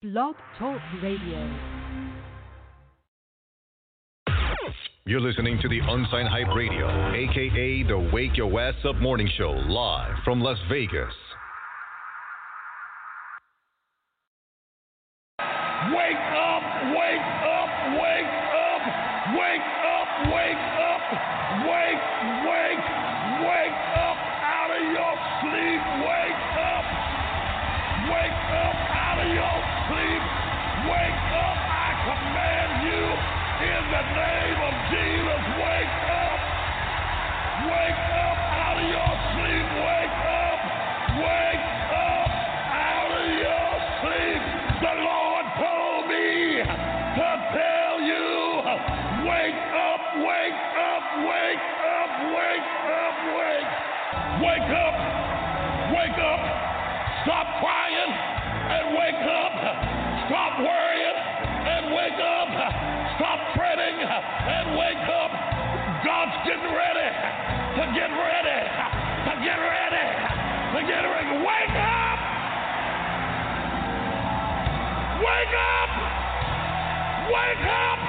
Blog Talk Radio. You're listening to the Unsigned Hype Radio, aka the Wake Your Ass Up Morning Show, live from Las Vegas. Wake up, wake up, wake up, wake up, wake up, wake, England lead. Wake up! Wake up!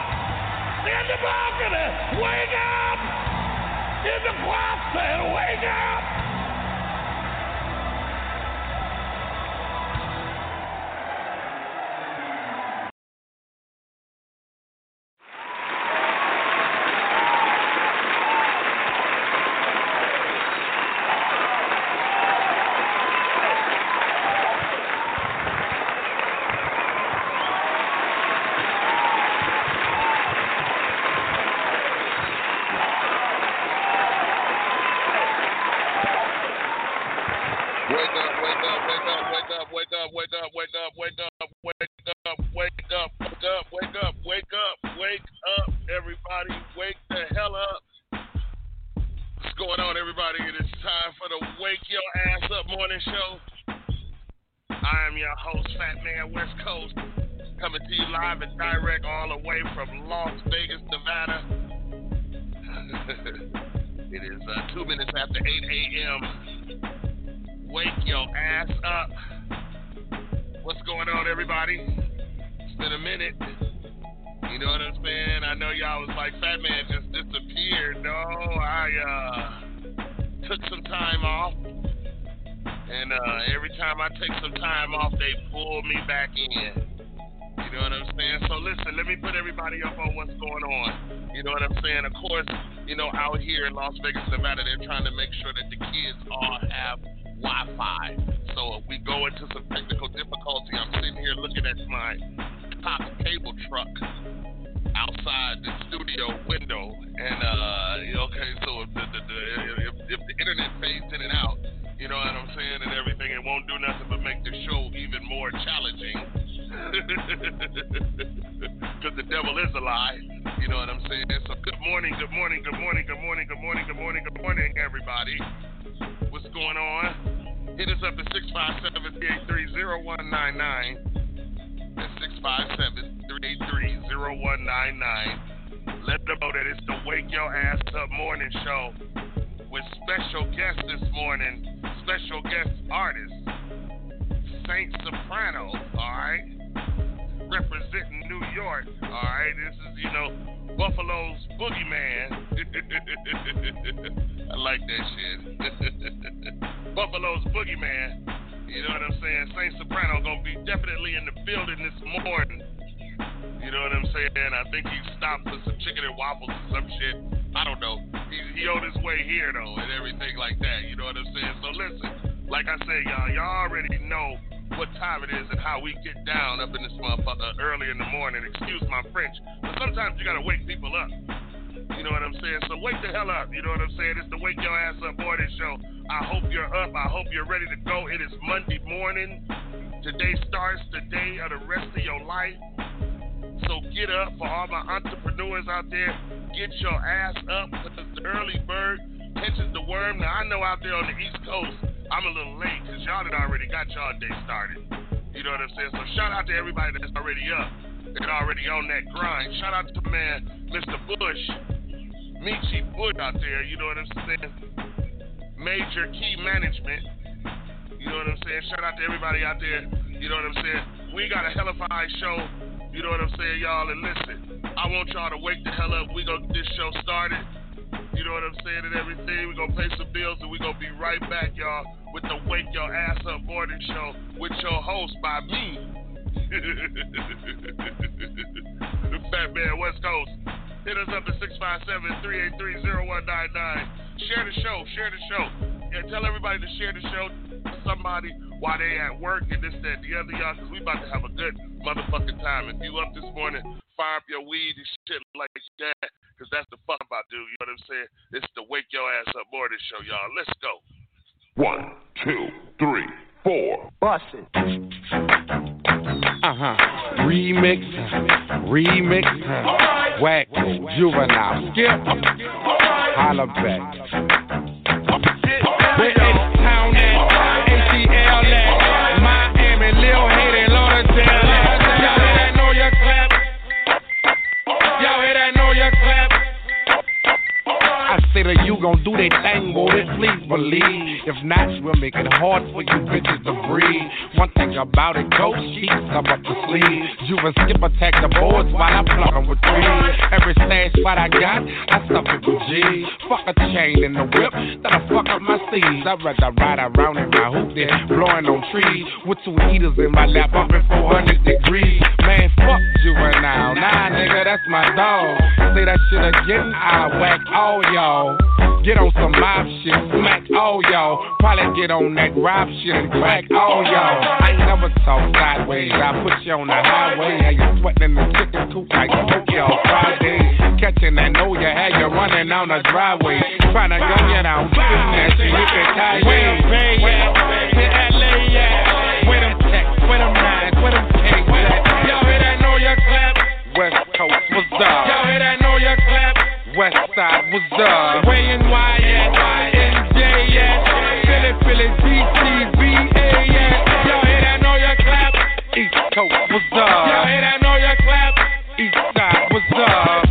In the balcony! Wake up! In the closet! Wake up! Because the devil is a lie. You know what I'm saying? So good morning, good morning, good morning, good morning, good morning, good morning, good morning, everybody. What's going on? Hit us up at 657-383-0199. That's 657-383-0199. Let them know that it's the Wake Your Ass Up Morning Show with special guest this morning, special guest artist, Saint Soprano, all right? Representing New York, all right? This is, you know, Buffalo's boogeyman. I like that shit. Buffalo's boogeyman. You know what I'm saying? Saint Soprano gonna be definitely in the building this morning. You know what I'm saying? I think he stopped for some chicken and waffles or some shit. I don't know. He, he on his way here though, and everything like that. You know what I'm saying? So listen, like I said, y'all, y'all already know what time it is and how we get down up in this motherfucker early in the morning. Excuse my French, but sometimes you gotta wake people up. You know what I'm saying? So wake the hell up. You know what I'm saying? It's the Wake Your Ass Up morning show. I hope you're up. I hope you're ready to go. It is Monday morning. Today starts the day of the rest of your life. So get up for all my entrepreneurs out there. Get your ass up because the early bird catches the worm. Now I know out there on the East Coast, I'm a little late because y'all had already got y'all day started. You know what I'm saying? So shout out to everybody that's already up and already on that grind. Shout out to the man, Mr. Bush, Michi Bush out there. You know what I'm saying? Major Key Management. You know what I'm saying? Shout out to everybody out there. You know what I'm saying? We got a hellified show. You know what I'm saying, y'all? And listen, I want y'all to wake the hell up. We gonna get this show started. You know what I'm saying and everything. We're gonna pay some bills and we're gonna be right back, y'all, with the Wake Your Ass Up Morning Show with your host by me. Fat Man West Coast. Hit us up at 657-383-0199. Share the show, share the show. And tell everybody to share the show to somebody while they at work and this, that, the other, y'all, because we about to have a good motherfucking time. If you up this morning, fire up your weed and shit like that, because that's the fuck about do. You know what I'm saying? It's the Wake Your Ass Up Morning Show, y'all. Let's go. One, two, three, four. Bust it. Uh huh. Remix, remix, whack, juvenile, skip, holla back. Where H-Town at? ATL at? Miami, Lil Haiti, Say that you gon' do that thing, boy, then please believe. If not, we'll make it hard for you bitches to breathe. One thing about it, ghost sheets come up the sleeve. You and skip attack the boards while I plug 'em with three. Every stash spot I got, I stuff it with G. Fuck a chain in the whip, that'll fuck up my sleeves. I'd rather ride around in my hoop than blowing on trees. With two heaters in my lap, up in 400 degrees. Man, fuck you right now, Nah, nigga, that's my dog. Say that shit again, I whack all y'all. Get on some mob shit, smack all y'all. Probably get on that rob shit and crack all y'all. I ain't never talk sideways. I put you on the highway. How you sweating in the chicken coop like Tokyo Friday. Catching that know you had you running down the driveway. Trying to gun you down, shit. You can tie Where Bay at? To LA at? Where them checks? Where them nines? Where them cakes at? Y'all hear that know your clap? West Coast, what's up? Y'all hear that know your clap? West Side, what's up? Way and Y at? NJ at? Philly, Philly, DTVA at? Y'all hear that know your clap? East Coast, what's up? Y'all hear that know your clap? East Side, what's up?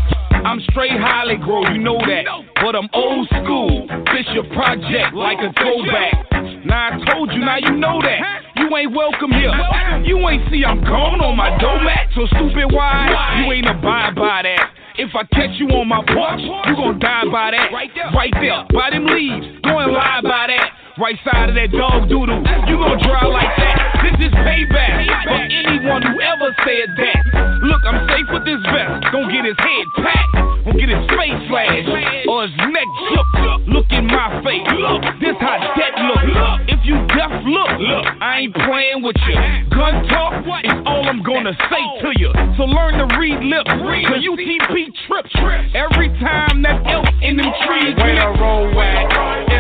I'm straight Holly Grove, you know that. But I'm old school. Bishop Project, like a throwback. Now I told you, now you know that. You ain't welcome here. You ain't see I'm gone on my doormat. So stupid, why? You ain't abide by that. If I catch you on my porch, you gon' die by that. Right there, right there, by them leaves. Go live by that. Right side of that dog doodle. You gon' dry like that. This is payback for anyone who ever said that. Look, I'm safe with this vest. Gon' get his head packed. Gon' get his face slashed. Or his neck shook. Look in my face. This how that look. If you deaf, look. Look, I ain't playing with you. Gun talk is all I'm gonna say to you. So learn to read lips. The UTP trips. Every time that elk in them trees. Where the roll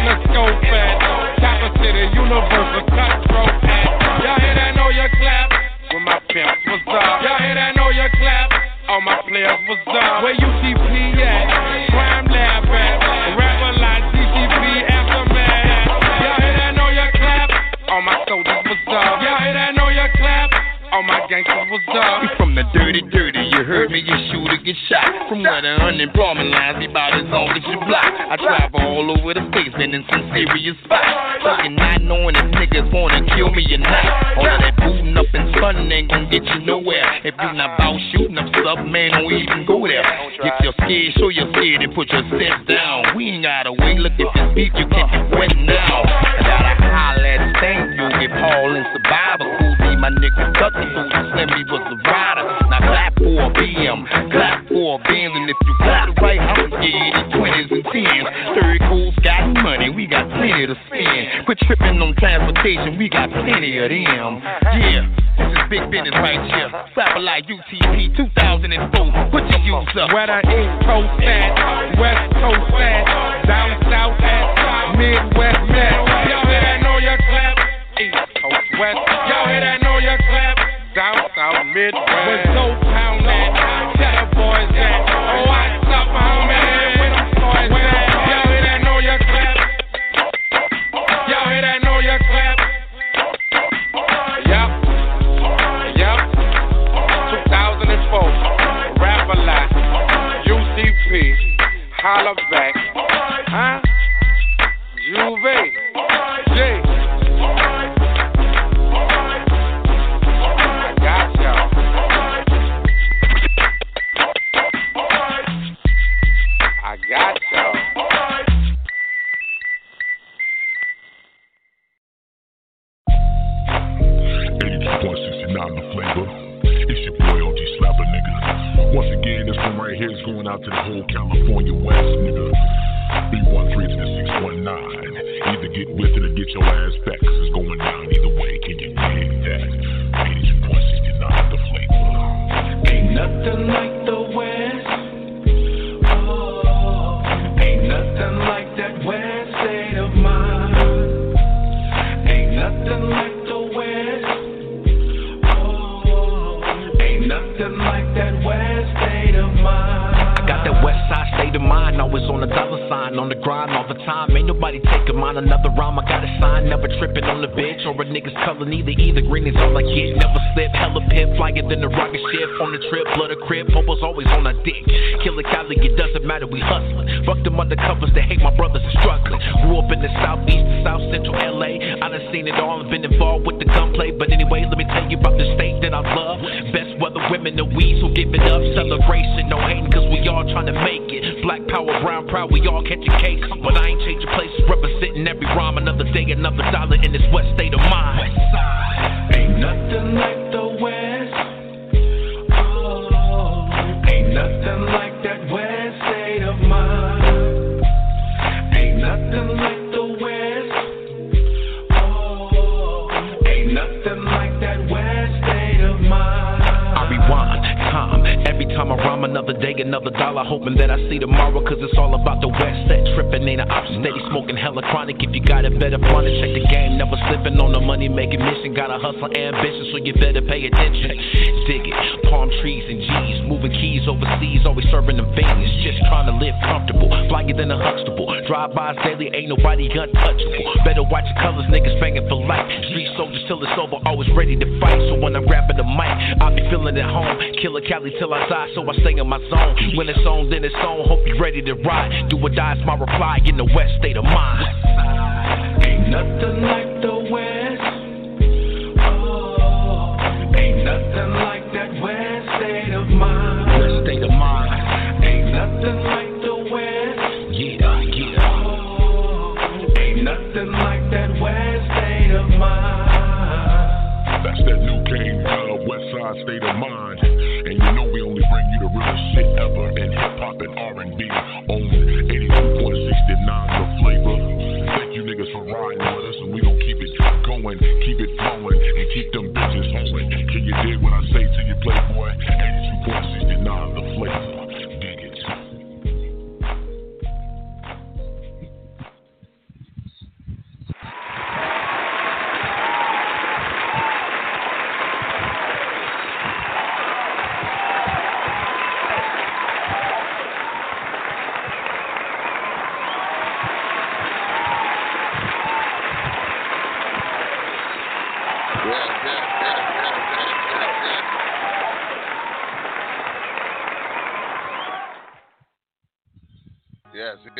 at? In the scope at? Chopper City, Universal, cutthroat at. Y'all hear that? Know your clap. With my pimps, what's up? Y'all hear that? Know your clap. All my players, what's up? Where UTP at? Crime Lab at? Rapper line, DTP, Aftermath. Y'all hear that? Know your clap. All my soldiers, what's up? Y'all hear that? Know your clap. All my gangsters, what's up? We from the dirty, dirty. You heard me, you shoot or get shot. From where the unemployment lines be about as long as you block. I travel all over the place, been in some serious spots. Fucking not knowing if niggas wanna kill me or not. All of that booting up and stunning ain't gonna get you nowhere. If you not about shooting up stuff, man, don't even go there. If you're scared, show you're scared and put your steps down. We ain't gotta wait, look if you speak, you can't be wet now. I gotta holler at thank you, get Paul and survivor. Cool be my nigga you slim me was the rider. Clap for a BM, clap for a Benz, and if you got it right, I'ma the 20s and 10s. Third cool's got money, we got plenty to spend. Quit tripping on transportation, we got plenty of them. Yeah, this is big business right here. Slapper like UTP 2004. Put your use up. Where the East Coast at, West Coast at, down south at, Midwest at. Y'all hear that? Know your clap. East Coast, West. Y'all hear that? Down south, Midwest.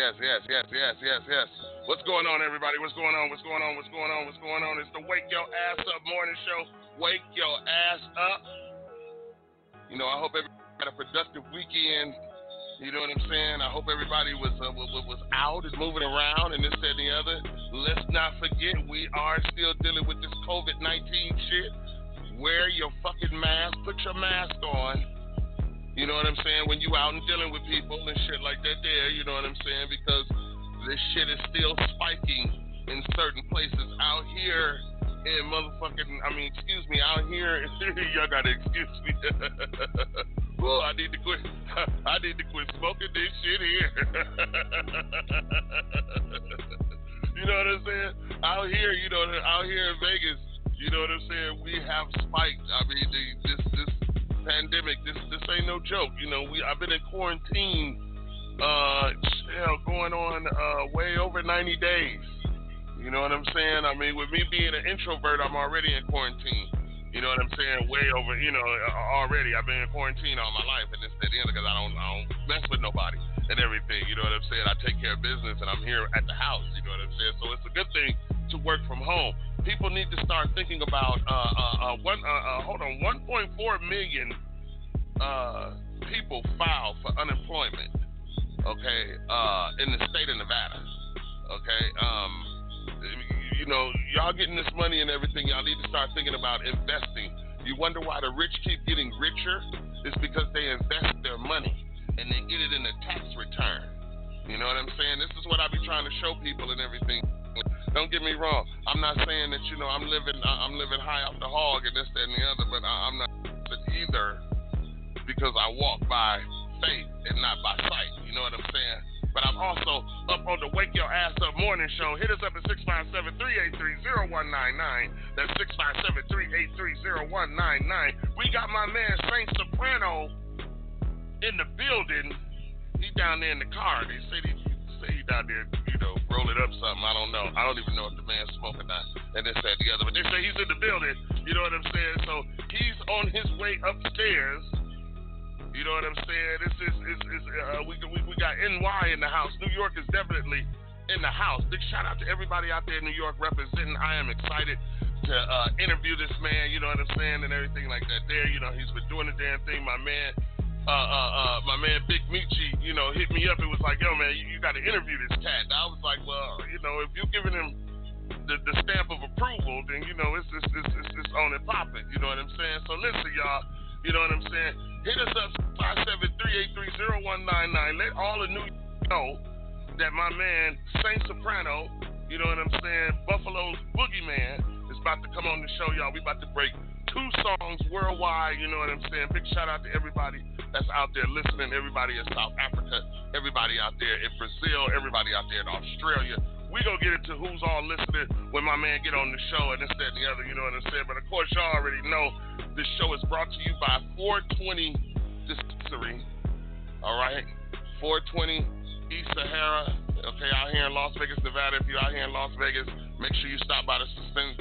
Yes, yes, yes, yes, yes, yes. What's going on, everybody? What's going on? What's going on? What's going on? What's going on? It's the Wake Your Ass Up morning show. Wake your ass up. You know, I hope everybody had a productive weekend. You know what I'm saying? I hope everybody was uh, was, was out and moving around and this, that, and the other. Let's not forget, we are still dealing with this COVID 19 shit. Wear your fucking mask. Put your mask on. You know what I'm saying? When you out and dealing with people and shit like that there, you know what I'm saying? Because this shit is still spiking in certain places out here in motherfucking, I mean, excuse me, out here, y'all gotta excuse me. well, I need to quit, I need to quit smoking this shit here. you know what I'm saying? Out here, you know, out here in Vegas, you know what I'm saying? We have spiked. I mean, the, this, this pandemic, this this ain't no joke. You know, we I've been in quarantine, uh, hell, going on uh, way over 90 days. You know what I'm saying? I mean, with me being an introvert, I'm already in quarantine. You know what I'm saying? Way over, you know, already. I've been in quarantine all my life, and it's at the end because I don't, I don't mess with nobody and everything. You know what I'm saying? I take care of business, and I'm here at the house. You know what I'm saying? So it's a good thing to work from home. People need to start thinking about uh, uh, uh, one. Uh, uh, hold on, 1.4 million uh, people file for unemployment. Okay, uh, in the state of Nevada. Okay, um, you know, y'all getting this money and everything, y'all need to start thinking about investing You wonder why the rich keep getting richer? It's because they invest their money and they get it in a tax return. You know what I'm saying? This is what I be trying to show people and everything. Don't get me wrong. I'm not saying that you know I'm living I'm living high off the hog and this that and the other, but I, I'm not either because I walk by faith and not by sight. You know what I'm saying? But I'm also up on the Wake Your Ass Up morning show. Hit us up at 657 383 0199. That's 657 383 0199. We got my man Saint Soprano in the building. He down there in the car. They say he, say he down there, you know, rolling up something. I don't know. I don't even know if the man's smoking or not. And this, that, the other. But they say he's in the building. You know what I'm saying? So he's on his way upstairs you know what I'm saying? This is, is, is uh, we, we, we got NY in the house. New York is definitely in the house. Big shout out to everybody out there in New York representing. I am excited to uh, interview this man, you know what I'm saying, and everything like that. There, you know, he's been doing the damn thing. My man, uh, uh, uh, my man Big Michi, you know, hit me up. It was like, yo, man, you, you got to interview this cat. And I was like, well, you know, if you're giving him the, the stamp of approval, then you know it's it's, it's, it's, it's on and popping. You know what I'm saying? So listen, y'all. You know what I'm saying? Hit us up 573830199. Let all the new know that my man Saint Soprano, you know what I'm saying, Buffalo's Boogeyman is about to come on the show, y'all. We about to break two songs worldwide, you know what I'm saying? Big shout out to everybody that's out there listening, everybody in South Africa, everybody out there in Brazil, everybody out there in Australia. We gonna get into who's all listening when my man get on the show and this, that, and the other, you know what I'm saying? But of course y'all already know this show is brought to you by 420 Dispensary. All right, 420 East Sahara. Okay, out here in Las Vegas, Nevada. If you're out here in Las Vegas, make sure you stop by the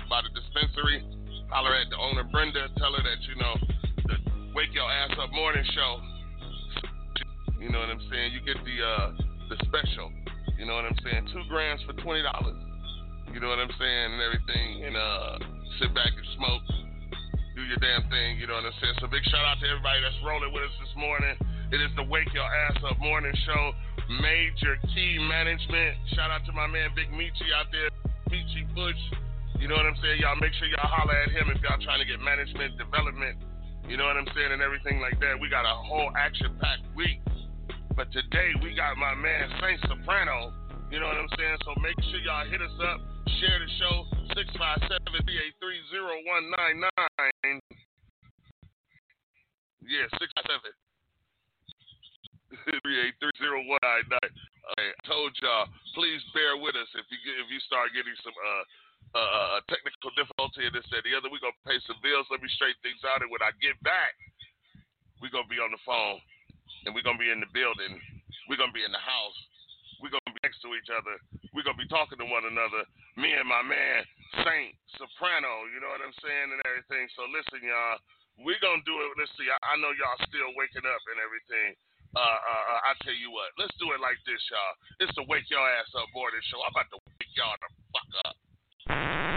by the dispensary. Holler at the owner Brenda. Tell her that you know the Wake Your Ass Up morning show. You know what I'm saying? You get the uh, the special. You know what I'm saying? Two grams for twenty dollars. You know what I'm saying and everything, and uh, sit back and smoke do your damn thing, you know what I'm saying? So big shout out to everybody that's rolling with us this morning. It is the Wake Your Ass Up morning show. Major Key Management. Shout out to my man Big Michi out there, Michi Bush. You know what I'm saying? Y'all make sure y'all holler at him if y'all trying to get management, development, you know what I'm saying, and everything like that. We got a whole action-packed week. But today we got my man Saint Soprano. You know what I'm saying? So make sure y'all hit us up, share the show, 657 383 Yeah, 657 383 I told y'all, please bear with us if you get, if you start getting some uh, uh, uh, technical difficulty and this and the other. We're gonna pay some bills. Let me straighten things out, and when I get back, we're gonna be on the phone, and we're gonna be in the building. We're gonna be in the house. We're gonna be next to each other. We're gonna be talking to one another. Me and my man Saint Soprano, you know what I'm saying, and everything. So listen, y'all, we're gonna do it. Let's see. I, I know y'all still waking up and everything. Uh, uh, uh, I tell you what, let's do it like this, y'all. It's the Wake Your Ass Up morning show. I'm about to wake y'all the fuck up.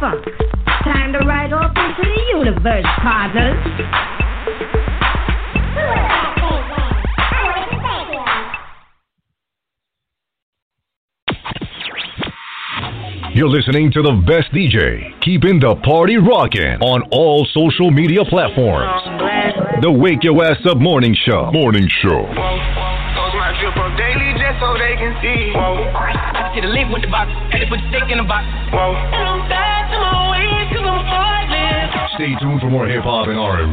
funk. Time to ride off into the universe, partners. You're listening to the best DJ, keeping the party rocking on all social media platforms. The Wake Your Ass Up Morning Show. Morning Show. Post my drip up daily just so they can see. Whoa. I see the link with the box, had to put the stick in the box. Whoa. Stay tuned for more hip hop and R&B.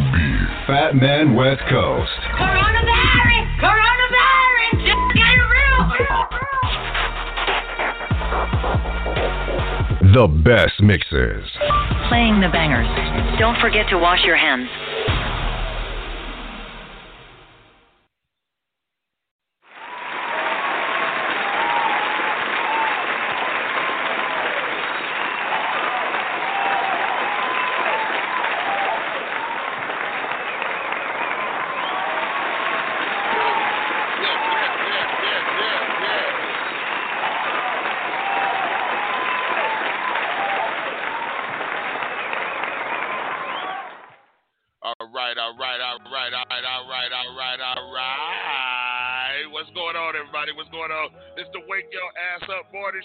Fat Man West Coast. Coronavirus! Coronavirus! Just get real! The best mixes. Playing the bangers. Don't forget to wash your hands.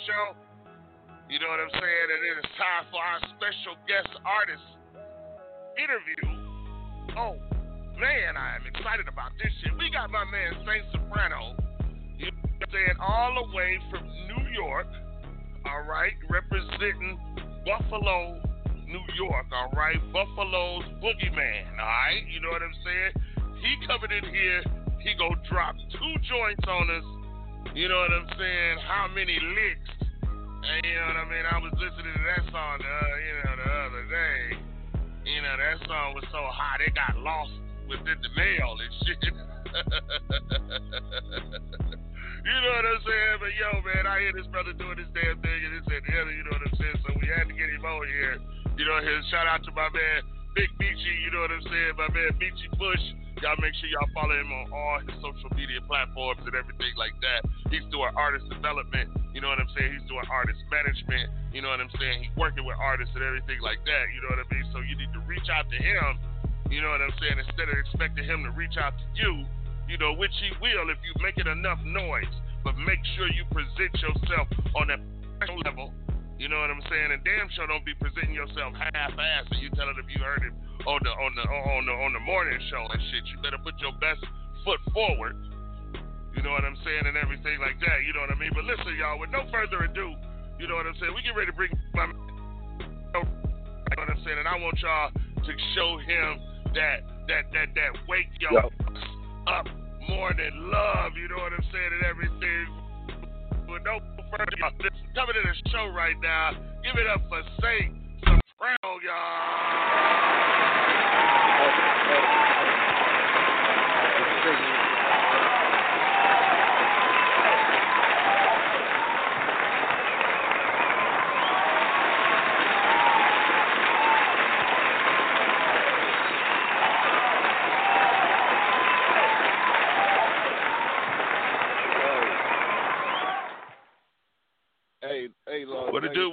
Show. You know what I'm saying? And it is time for our special guest artist interview. Oh, man, I am excited about this shit. We got my man Saint Soprano. You know what I'm saying? All the way from New York. All right, representing Buffalo, New York, all right? Buffalo's boogeyman, all right? You know what I'm saying? He coming in here, he gonna drop two joints on us. You know what I'm saying? How many licks? And you know what I mean? I was listening to that song, uh, you know, the other day. You know, that song was so hot, it got lost within the mail and shit. you know what I'm saying? But yo, man, I hear this brother doing this damn thing and this and the other, you know what I'm saying? So we had to get him on here. You know, his shout out to my man Big Beachy, you know what I'm saying? My man Beachy Bush. Y'all make sure y'all follow him on all his social media platforms and everything like that. He's doing artist development, you know what I'm saying? He's doing artist management, you know what I'm saying? He's working with artists and everything like that, you know what I mean? So you need to reach out to him, you know what I'm saying, instead of expecting him to reach out to you, you know, which he will if you make it enough noise. But make sure you present yourself on a level you know what I'm saying? And damn sure don't be presenting yourself half-assed and you telling them you heard it on the on the on the on the morning show and shit. You better put your best foot forward. You know what I'm saying and everything like that. You know what I mean? But listen, y'all. With no further ado, you know what I'm saying. We get ready to bring my. You know what I'm saying? And I want y'all to show him that that that that wake y'all up morning love. You know what I'm saying and everything. With no coming to the show right now. Give it up for Saint Soprano, Hey,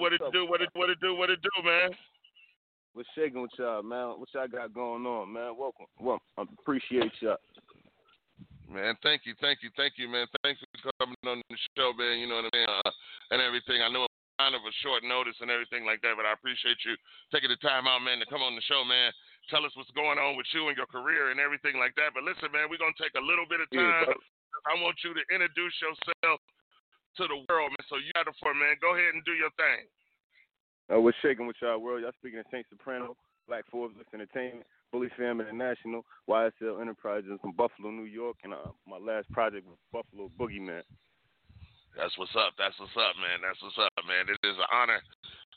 What it do? What it do? What it it do? What it do, man? What's shaking with y'all, man? What y'all got going on, man? Welcome. Well, I appreciate y'all. Man, thank you, thank you, thank you, man. Thanks for coming on the show, man. You know what I mean, uh, and everything. I know it's kind of a short notice and everything like that, but I appreciate you taking the time out, man, to come on the show, man. Tell us what's going on with you and your career and everything like that. But listen, man, we're gonna take a little bit of time. I want you to introduce yourself to the world, man. So you got it for man. Go ahead and do your thing. Uh, what's shaking with y'all, world? Y'all speaking of Saint Soprano, Black Forbes Entertainment, Bully Fam International, YSL Enterprises from Buffalo, New York, and uh, my last project was Buffalo Boogeyman. That's what's up. That's what's up, man. That's what's up, man. It is an honor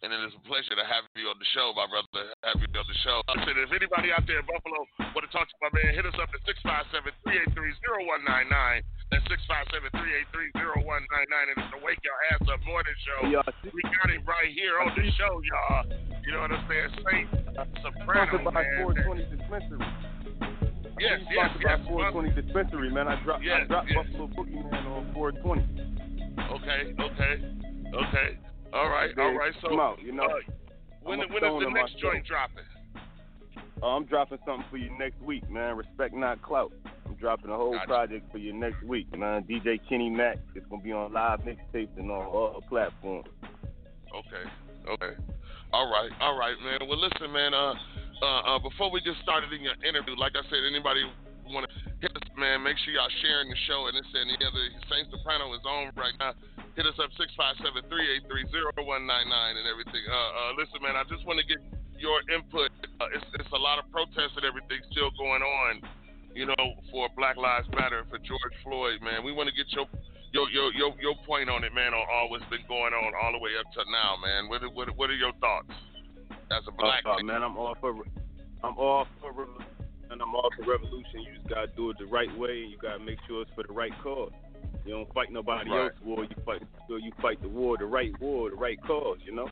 and it is a pleasure to have you on the show, my brother. Have you on the show. Said, if anybody out there in Buffalo want to talk to my man, hit us up at 657-383-0199. That's 657-383-0199. And it's the Wake Your Ass Up Morning Show. Yeah, we got it right here on the show, y'all. You know what I'm saying? Saint Soprano, Sponsored by 420 Dispensary. Yes, yes, Sponsored yes. by 420 Dispensary, man. I dropped, Yes, I dropped yes. Buffalo Boogeyman on 420. Okay, okay, okay. All right, all right. So, Come out, you know. uh, when, when is the next joint show. dropping? Uh, I'm dropping something for you next week, man. Respect not clout. Dropping a whole project for you next week, man. DJ Kenny Mack. It's gonna be on live mixtapes and on all platforms. Okay, Okay. All right. All right, man. Well, listen, man. Uh, uh, uh, before we get started in your interview, like I said, anybody want to hit us, man? Make sure y'all sharing the show and this and the other. Saint Soprano is on right now. Hit us up six five seven three eight three zero one nine nine and everything. Uh, uh, listen, man. I just want to get your input. Uh, it's, it's a lot of protests and everything still going on. You know, for Black Lives Matter, for George Floyd, man. We want to get your your your your your point on it, man, on all what's been going on all the way up to now, man. What what what are your thoughts as a black uh, man? I'm all for I'm all for revolution and I'm all for revolution. You just gotta do it the right way, and you gotta make sure it's for the right cause. You don't fight nobody Right. else's war. You fight so you fight the war, the right war, the right cause. You know.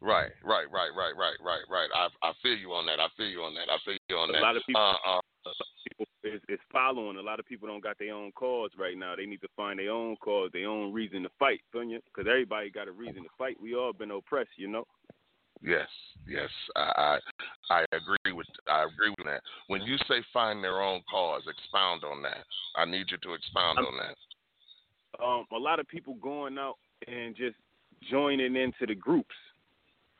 Right, right, right, right, right, right, right. I I feel you on that. I feel you on that. I feel you on A that. A lot of people, Uh, uh, a lot of people is, is following. A lot of people don't got their own cause right now. They need to find their own cause, their own reason to fight. don't you? Because everybody got a reason to fight. We all been oppressed, you know. yes, yes. I, I I agree with I agree with that. When you say find their own cause, expound on that. I need you to expound on that. Um, a lot of people going out and just joining into the groups.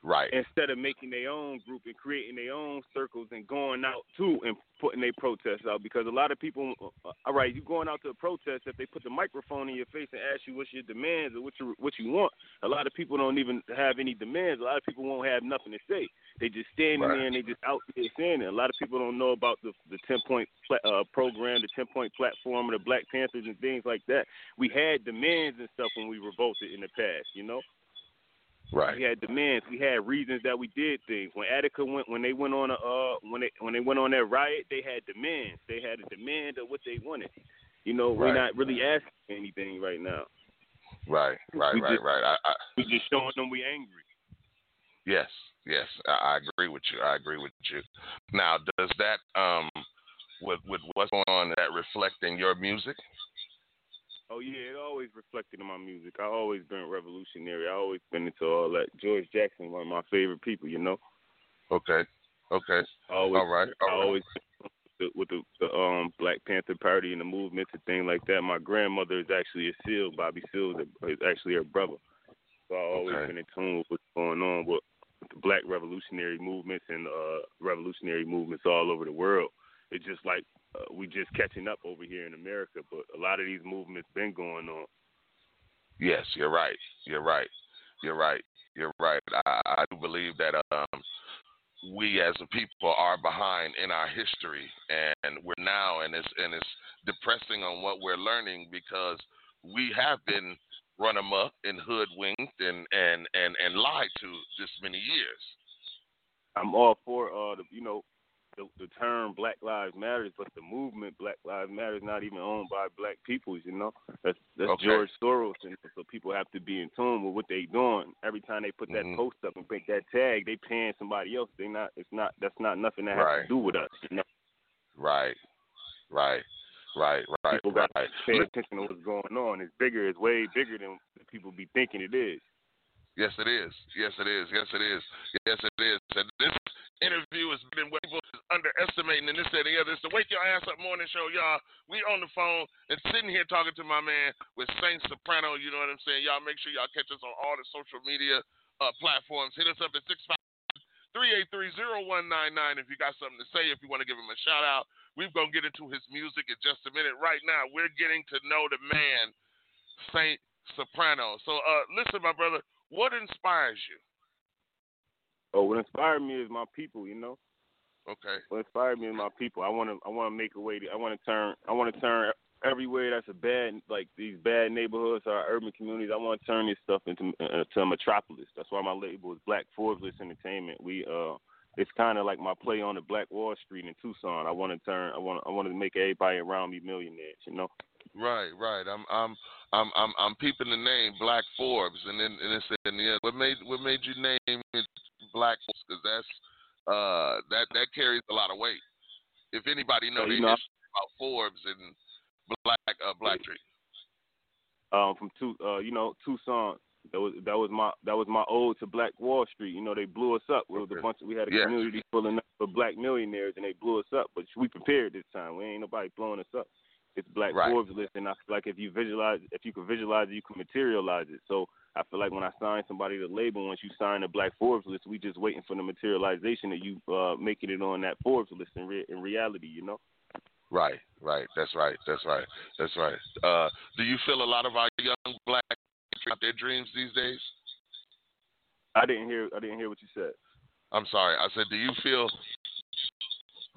Right. instead of making their own group and creating their own circles and going out too and putting their protests out because a lot of people uh, all right you going out to a protest if they put the microphone in your face and ask you what's your demands or what you what you want a lot of people don't even have any demands. A lot of people won't have nothing to say. They just standing Right. there and they just out there saying it. A lot of people don't know about the the 10 point uh, program the 10 point platform of the black panthers and things like that. We had demands and stuff when we revolted in the past you know Right. we had demands. We had reasons that we did things. When Attica went, when they went on a, uh, when they when they went on that riot, they had demands. They had a demand of what they wanted. You know, we're not really asking for anything right now. Right, right, We right, just- right. I, I, We just showing them we're angry. yes, yes. I, I agree with you. I agree with you. Now, does that um, with with what's going on, that reflect in your music? Oh yeah, it always reflected in my music. I always been revolutionary. I always been into all that. George Jackson, one of my favorite people. You know. Okay. Okay. Always, All right. All I right. always with the, the, um Black Panther Party and the movements and things like that. My grandmother is actually a SEAL. Bobby Seals is actually her brother. So I always Okay. been in tune with what's going on with the Black revolutionary movements and uh revolutionary movements all over the world. It's just like uh, we just catching up over here in America, but a lot of these movements been going on. Yes, you're right. You're right. You're right. You're right. I, I do believe that um, we as a people are behind in our history, and we're now, and it's and it's depressing on what we're learning because we have been run amok and hoodwinked and and and and lied to this many years. I'm all for uh the you know the, the term Black Lives Matters, but the movement Black Lives Matter is not even owned by black peoples. You know, that's that's Okay. George Soros, and so people have to be in tune with what they doing. Every time they put that Mhm. post up and make that tag, they paying somebody else. They not. It's not. That's not nothing that has Right. to do with us. You know, Right. Right. Right. Right. people got right. to pay attention to what's going on. It's bigger. It's way bigger than people be thinking it is. Yes, it is. Yes, it is. Yes, it is. Yes, it is. And this interview has been what people is underestimating and this and the other. It's the Wake Your Ass Up Morning Show, y'all. We on the phone and sitting here talking to my man with Saint Soprano. You know what I'm saying? Y'all make sure y'all catch us on all the social media uh, platforms. Hit us up at 653 3830199 if you got something to say, if you want to give him a shout out. We're going to get into his music in just a minute. Right now, we're getting to know the man, Saint Soprano. So, uh, listen, my brother, what inspires you? Oh, what inspired me is my people. You know. Okay. what inspired me is my people. I want to I want to make a way. To, I want to turn I want to turn everywhere that's a bad like these bad neighborhoods or urban communities. I want to turn this stuff into uh, to a metropolis. That's why my label is Black Forbes Entertainment. We uh it's kind of like my play on the Black Wall Street in Tulsa. I want to turn I want I want to make everybody around me millionaires. You know. Right, right. I'm, I'm, I'm, I'm, I'm peeping the name Black Forbes, and then and it's in the what made what made you name it Black? Because that's uh that that carries a lot of weight. If anybody know So, know, about Forbes and Black uh, Black Tree. um from two, uh you know Tulsa. That was that was my that was my ode to Black Wall Street. You know they blew us up. We was a bunch. Of, we had a Yes. community full enough for black millionaires, and they blew us up. But we prepared this time. We ain't nobody blowing us up. It's Black Right. Forbes list, and I feel like if you visualize, if you can visualize it, you can materialize it. So I feel like when I sign somebody to label, once you sign the Black Forbes list, we just waiting for the materialization of you uh, making it on that Forbes list in, re- in reality. You know. Right, right. That's right. That's right. That's right. Uh, do you feel a lot of our young black out their dreams these days? I didn't hear. I didn't hear what you said. I'm sorry. I said, do you feel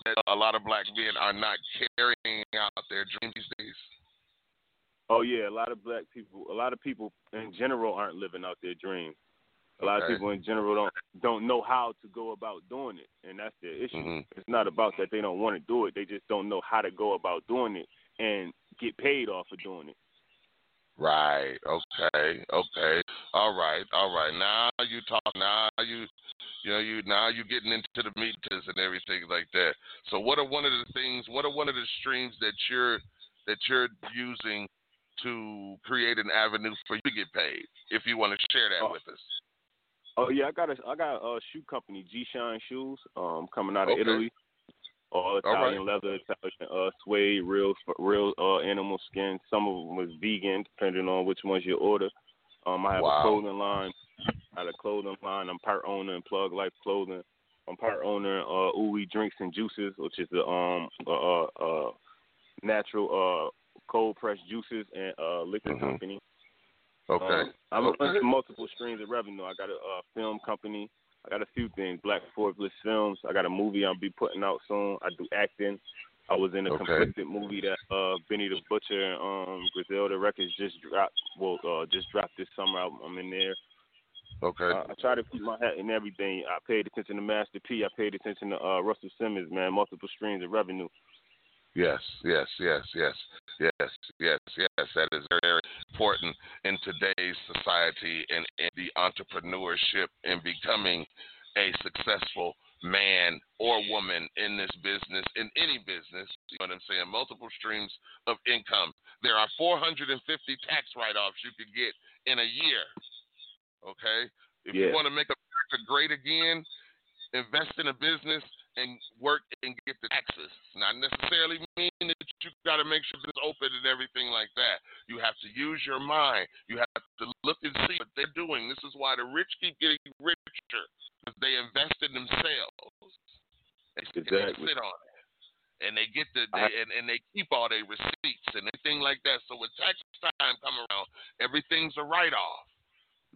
that a lot of black men are not carrying out their dreams these days? Oh yeah, a lot of black people, a lot of people in general aren't living out their dreams. A lot Okay. of people in general don't don't know how to go about doing it, and that's their issue. Mhm. It's not about that they don't want to do it; they just don't know how to go about doing it and get paid off for doing it. Right. Okay. Okay. All right. All right. Now you talk. Now you, you know, you now you getting into the meters and everything like that. So what are one of the things? What are one of the streams that you're that you're using to create an avenue for you to get paid? If you want to share that with us. Oh yeah, I got a I got a shoe company, G Shine Shoes, um, coming out of Okay. Italy. All Italian leather, Italian uh, suede, real real uh, animal skin. Some of them was vegan, depending on which ones you order. Um, I have Wow. a clothing line. I have a clothing line. I'm part owner in Plug Life Clothing. I'm part owner in uh, Uwe Drinks and Juices, which is a um uh, uh, natural uh, cold pressed juices and uh, liquor Mhm. company. Okay. Um, I'm Okay. into multiple streams of revenue. I got a uh, film company. I got a few things. Black Forbes Films. I got a movie I'll be putting out soon. I do acting. I was in a Okay. conflicted movie that uh, Benny the Butcher and um, Griselda Records just dropped. Well, uh, just dropped this summer. I'm, I'm in there. Okay. Uh, I try to keep my hat in everything. I paid attention to Master P. I paid attention to uh, Russell Simmons. Man, multiple streams of revenue. Yes, yes, yes, yes, yes, yes, yes. That is very, very important in today's society and in the entrepreneurship and becoming a successful man or woman in this business, in any business. You know what I'm saying? Multiple streams of income. There are 450 tax write offs you could get in a year. Okay? If you want to make America great again, invest in a business and work and get the taxes. Not necessarily mean that you got to make sure it's open and everything like that. You have to use your mind. You have to look and see what they're doing. This is why the rich keep getting richer because they invest in themselves. They, and they sit on it. And they get the I- they, and, and they keep all their receipts and everything like that. So when tax time come around, everything's a write off.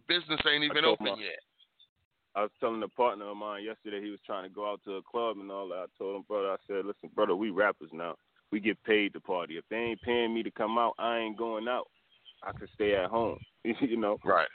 Business ain't even open my- yet. I was telling a partner of mine yesterday he was trying to go out to a club and all that. I told him, brother, I said, listen, brother, we rappers now. We get paid to party. If they ain't paying me to come out, I ain't going out. I could stay at home. you know. Right.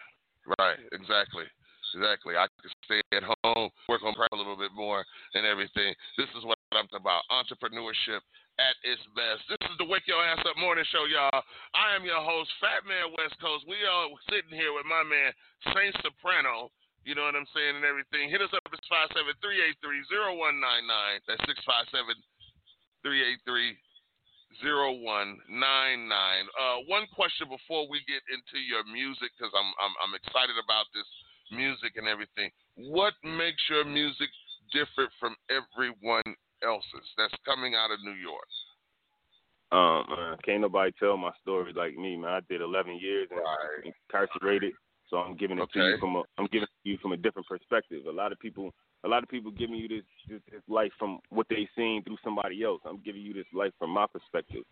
Right. Exactly. Exactly. I can stay at home, work on craft a little bit more and everything. This is what I'm talking about. Entrepreneurship at its best. This is the Wake Your Ass Up Morning Show, y'all. I am your host, Fat Man West Coast. We are sitting here with my man, Saint Soprano. You know what I'm saying and everything. Hit us up at 573830199. That's 657 383 0199. Uh, one question before we get into your music, because I'm, I'm I'm excited about this music and everything. What makes your music different from everyone else's that's coming out of New York? Um, man, can't nobody tell my story like me, man. I did 11 years and incarcerated, so I'm giving it to you from a I'm giving it to you from a different perspective. A lot of people, a lot of people giving you this this, this life from what they seen through somebody else. I'm giving you this life from my perspective.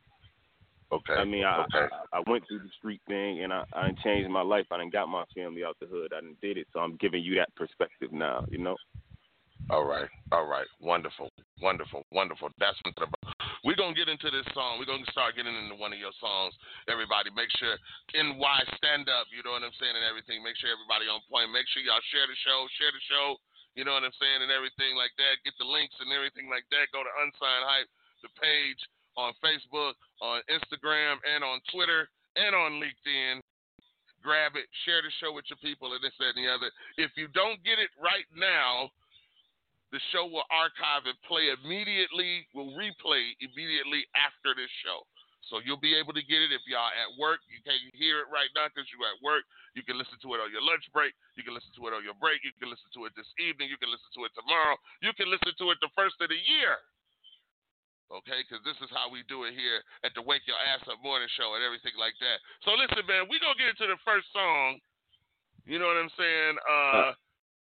Okay. I mean, I, okay. I I went through the street thing and I I changed my life. I done got my family out the hood. I done did it, so I'm giving you that perspective now. You know. All right, all right, wonderful, wonderful, wonderful. That's what I'm about. We're gonna get into this song. We're gonna start getting into one of your songs. Everybody, make sure NY stand up. You know what I'm saying and everything. Make sure everybody on point. Make sure y'all share the show. Share the show. You know what I'm saying and everything like that. Get the links and everything like that. Go to Unsigned Hype, the page on Facebook, on Instagram, and on Twitter, and on LinkedIn. Grab it, share the show with your people, and this, that, and the other. If you don't get it right now, the show will archive and play immediately, will replay immediately after this show. So you'll be able to get it if y'all at work. You can't hear it right now because you're at work. You can listen to it on your lunch break. You can listen to it on your break. You can listen to it this evening. You can listen to it tomorrow. You can listen to it the first of the year. Okay, because this is how we do it here at the Wake Your Ass Up Morning Show and everything like that. So listen, man, we're gonna get into the first song. You know what I'm saying? Uh,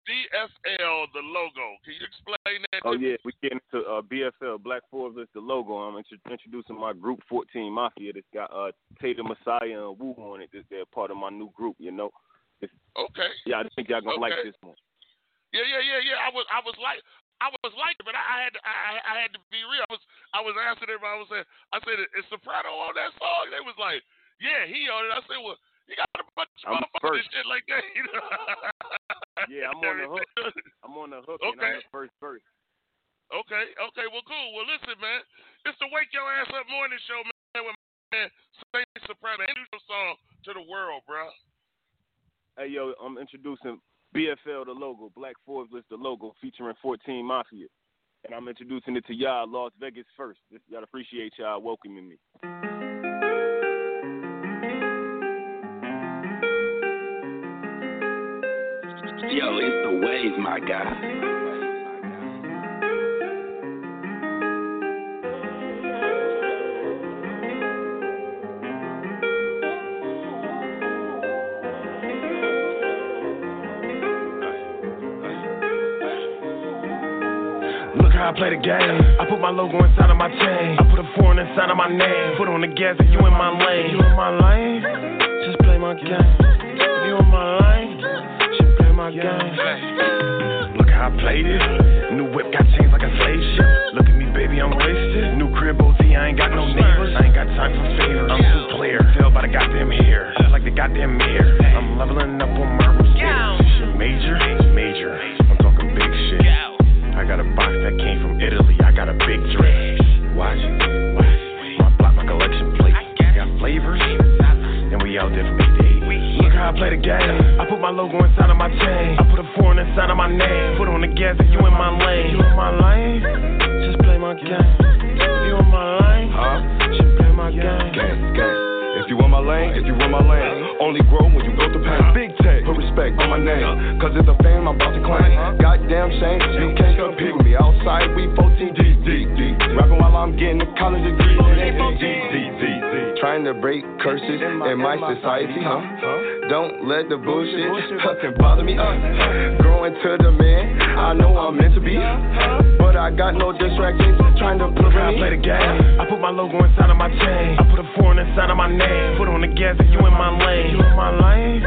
BFL, the logo. Can you explain that? Oh to yeah, we get into uh, BFL Black Forbes is the logo. I'm intro- introducing my group 14 Mafia. That's got uh, Tatum Messiah and Wu on it. This- They're part of my new group. You know. It's, Okay. yeah, I think y'all gonna like this one. Yeah, yeah, yeah, yeah. I was, I was like, I was like, but I, I had, to, I, I- I had to be real. I was, I was asking everybody. I was saying, I said, is Soprano on that song? They was like, yeah, he on it. I said, well, you got a bunch of motherfuckers shit like that. You know? Yeah, I'm on the hook. I'm on the hook and Okay. I'm the first verse. Okay, okay, well, cool. Well, listen, man, it's the Wake Your Ass Up Morning Show, man, with my man Saint Soprano. Introduce your song to the world, bro. Hey yo, I'm introducing BFL the logo, Black Forbes list the logo, featuring 14 Mafia, and I'm introducing it to y'all Las Vegas first. Y'all appreciate y'all welcoming me. Yo, it's the waves, my guy. Look how I play the game. I put my logo inside of my chain. I put a foreign inside of my name. Foot on the gas if you in my lane. You in my lane? Just play my game. You in my lane, my game. Look how I played it. New whip got chains like a slave ship. Look at me, baby, I'm wasted. New crib OZ, I ain't got no neighbors. I ain't got time for favors. I'm too clear. Tell by the goddamn hair. Just like the goddamn mirror. I'm leveling up on marble stairs. This shit major, major. I'm talking big shit. I got a box that came from Italy. I got a big drip. Watch, watch. My block, my collection plate. Got flavors, and we out there how I play the game. I put my logo inside of my chain. I put a foreign inside of my name. Put on the gas if you in my lane. You in my lane? Just play my game. You in my lane? Huh? Just play my game. Gang, gang. If you in my lane, if you in my lane, only grow when you go through pain. Big tech, put respect on my name, cause it's a fame I'm about to claim. Goddamn shame, you can't compete with me. Outside, we 14 deep, deep, deep. Rapping while I'm getting a college degree. Trying to break curses in my society, huh? Don't let the bullshit fucking bother me. Uh, growing to the man I know I'm meant to be, but I got no distractions trying to put I play the game. I put my logo inside of my chain. I put a foreign inside of my name. Put on the gas if you in my lane. You in my lane?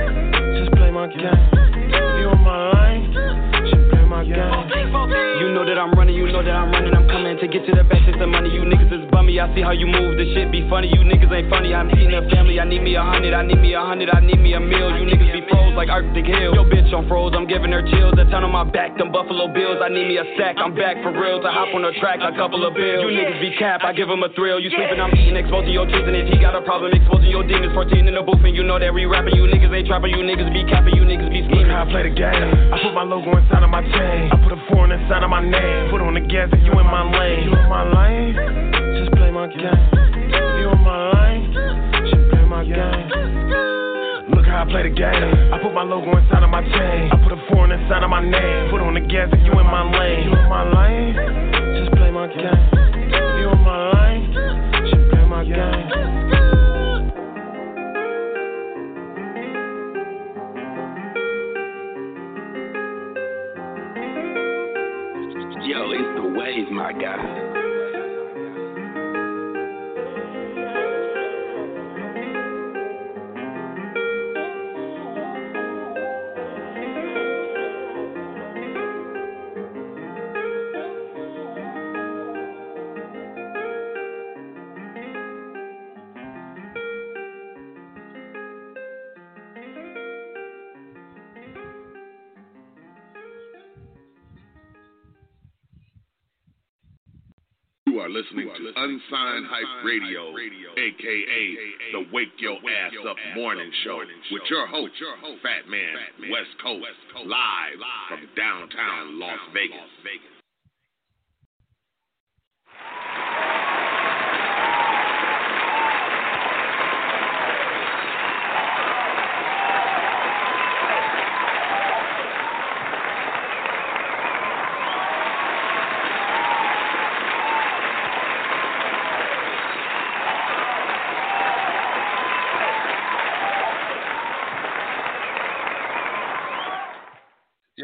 Just play my game. That I'm running, you know that I'm running. I'm coming to get to the best, it's the money. You niggas is bummy. I see how you move. This shit be funny. You niggas ain't funny. I'm eating a family. I need me a hundred. I need me a hundred. I need me a meal. You niggas be like Arctic Hill. Yo, bitch, I'm froze. I'm giving her chills. A ton on my back. Them Buffalo Bills. I need me a sack. I'm back for real. To hop on the track. A couple of bills. You niggas be cap. I give 'em a thrill. You sleeping. I'm eating. Exposing your cheese. And if he got a problem, exposing your demons. 14 in the booth. And you know that we rapping. You niggas ain't trapping. You niggas be capping. You niggas be Look scheming. how I play the game. I put my logo inside of my chain. I put a foreign inside of my name. Put on the gas if you in my lane. You in my lane? Just play my game. Play the game. I put my logo inside of my chain. I put a foreign inside of my name. Put on the gas if you in my lane. You in my lane? Just play my game. You in my lane? Just play my game. Yo, it's the waves, my guy. Are listening to Unsigned Hype Radio, aka the Wake Your Ass Up Morning Show, with your host, Fat Man, West Coast, live from downtown Las Vegas.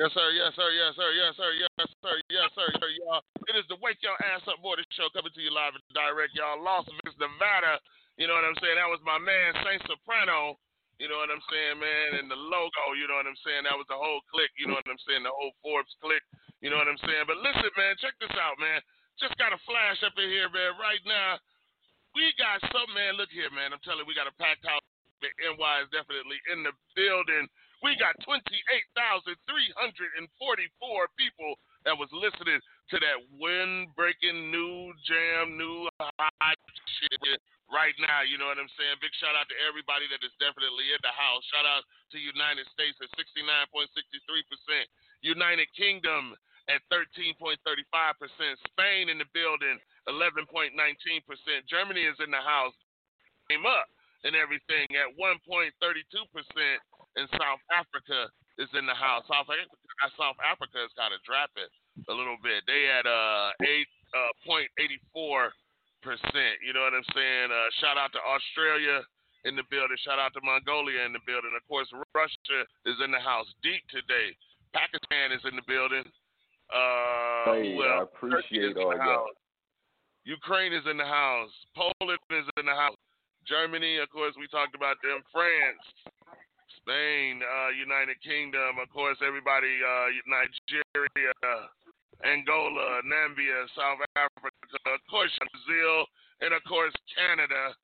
yes, sir, yes, sir, yes, sir, yes, sir, yes, sir, sir, y'all. It is the Wake Your Ass Up Morning Show coming to you live and direct, y'all. Las Vegas, Nevada. You know what I'm saying? That was my man, Saint Soprano. You know what I'm saying, man? And the logo, you know what I'm saying? That was the whole clique, you know what I'm saying? The whole Forbes clique, you know what I'm saying? But listen, man, check this out, man. Just got a flash up in here, man. Right now, we got some, man. Look here, man. I'm telling you, we got a packed house. The NY is definitely in the building. We got 28,344 people that was listening to that wind-breaking new jam, new hot shit right now. You know what I'm saying? Big shout out to everybody that is definitely in the house. Shout out to United States at 69.63%, United Kingdom at 13.35%, Spain in the building 11.19%, Germany is in the house, came up and everything at 1.32%, and South Africa is in the house. South Africa, South Africa is kind of dropping a little bit. They at uh 8.84 percent. You know what I'm saying? Uh, shout out to Australia in the building. Shout out to Mongolia in the building. Of course, Russia is in the house deep today. Pakistan is in the building. Uh, Hey, well, I appreciate in all house. Ukraine is in the house. Poland is in the house. Germany, of course, we talked about them. France, Spain, uh, United Kingdom, of course, everybody, uh, Nigeria, Angola, Namibia, South Africa, of course, Brazil, and of course, Canada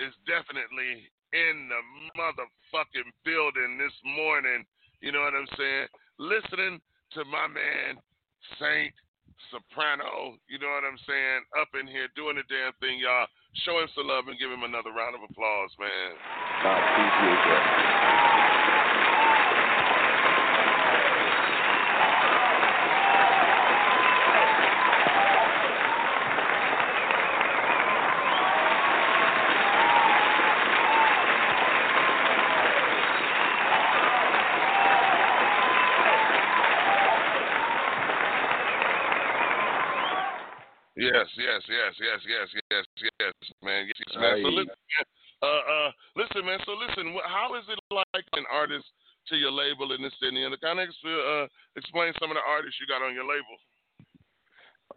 is definitely in the motherfucking building this morning. You know what I'm saying? Listening to my man, Saint Soprano. You know what I'm saying? Up in here doing the damn thing, y'all. Show him some love and give him another round of applause, man. I appreciate that. Yes, yes, yes, yes, yes, yes, yes, man. Yes, man. So listen, man. Uh, uh, listen, man. So listen, how is it like an artist to your label in the city? And kind of uh, explain some of the artists you got on your label.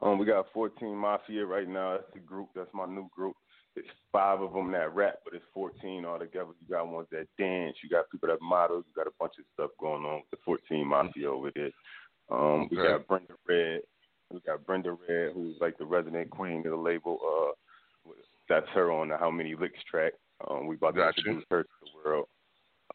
Um, we got 14 Mafia right now. That's the group. That's my new group. It's five of them that rap, but it's 14 altogether. You got ones that dance. You got people that model. You got a bunch of stuff going on with the 14 Mafia over there. Um, We got Brenda Red. We got Brenda Red, who's like the resident queen of the label. Uh, that's her on the How Many Licks track. Um, we about to Gotcha. introduce her to the world.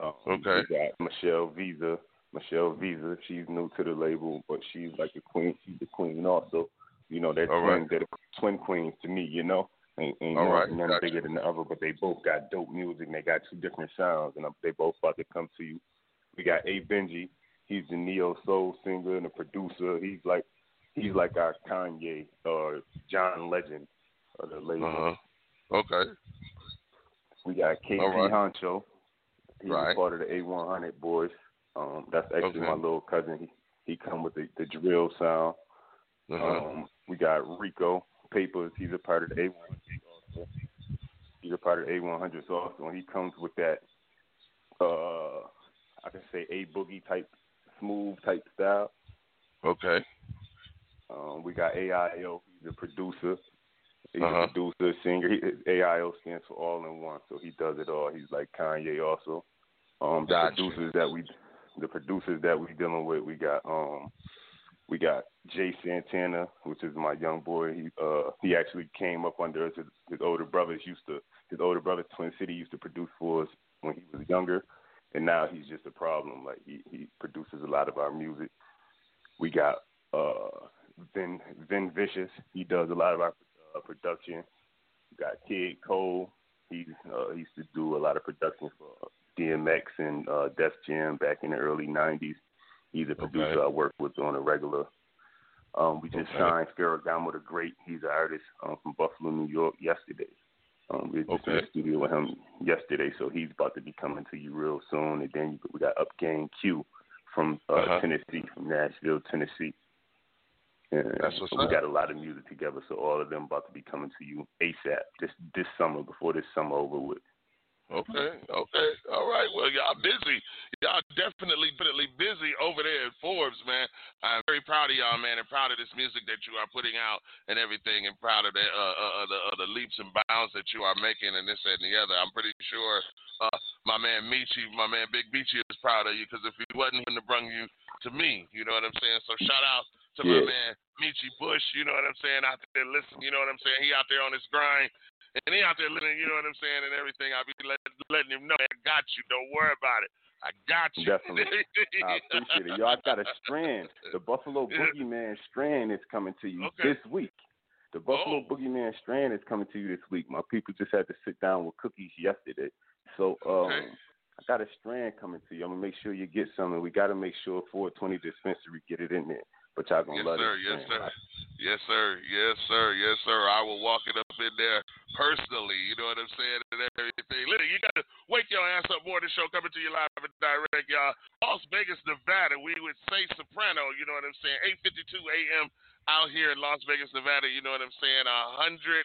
Um, Okay. We got Michelle Visa. Michelle Visa, she's new to the label, but she's like the queen. She's the queen also. You know, they're All twin, right. they're the twin queens to me. You know, ain't, ain't All none, right, none gotcha. bigger than the other, but they both got dope music. and They got two different sounds, and they both about to come to you. We got A Benji. He's the neo soul singer and a producer. He's like he's like our Kanye or John Legend of the label. Uh huh. Okay. We got KP right. Honcho. He's Right. part of the A100 boys. Um, that's actually Okay. my little cousin. He he come with the, the drill sound. Uh-huh. Um, we got Rico Papers. He's a part of the A100. He's a part of the A100s also, and he comes with that. Uh, I can say a boogie type, smooth type style. Okay. Um, we got AIO. He's a producer. He's Uh-huh. a producer, singer. He, AIO stands for all in one, so he does it all. He's like Kanye also. Um, the Gotcha. producers that we, the producers that we dealing with, we got um, we got Jay Santana, which is my young boy. He uh he actually came up under us. His, his older brothers used to his older brother Twin City used to produce for us when he was younger, and now he's just a problem. Like he he produces a lot of our music. We got uh Vin Vin Vicious. He does a lot of our uh, production. We got Kid Cole. He's uh, he used to do a lot of production for DMX and uh, Def Jam back in the early '90s. He's a producer Okay. I work with on a regular. Um, we just Okay. signed Ferragamo the Great. He's an artist um, from Buffalo, New York, yesterday. Um, we were just in Okay. the studio with him yesterday, so he's about to be coming to you real soon. And then we got Up Game Q from uh, Uh-huh. Tennessee, from Nashville, Tennessee. And That's what's we up. got a lot of music together, so all of them about to be coming to you ASAP this this summer before this summer over with. Okay, okay, all right. Well, y'all busy. Y'all definitely, definitely busy over there at Forbes, man. I'm very proud of y'all, man, and proud of this music that you are putting out and everything, and proud of the uh, uh, uh, the, uh, the leaps and bounds that you are making, and this that, and the other. I'm pretty sure uh, my man Michi, my man Big Michi, is proud of you because if he wasn't, he wouldn't have brought you to me. You know what I'm saying? So shout out to my Yeah. man Michi Bush. You know what I'm saying? Out there, listen. You know what I'm saying? He out there on his grind. And he out there living, you know what I'm saying, and everything. I'll be let, letting him know, I got you. Don't worry about it. I got you. Definitely. I appreciate it. Y'all I got a strand. The Buffalo Boogeyman strand is coming to you Okay. this week. The Buffalo Boogeyman strand is coming to you this week. My people just had to sit down with cookies yesterday. So um Okay. I got a strand coming to you. I'm gonna make sure you get some and we gotta make sure 420 dispensary get it in there. But y'all gonna Yes, love sir. Yes, sir. Yes, sir. Yes, sir. Yes, sir. I will walk it up in there personally. You know what I'm saying? And everything. Literally, you got to wake your ass up more. The show coming to you live and direct, y'all. Las Vegas, Nevada. We would say Soprano. You know what I'm saying? 8:52 a.m. out here in Las Vegas, Nevada. You know what I'm saying? 109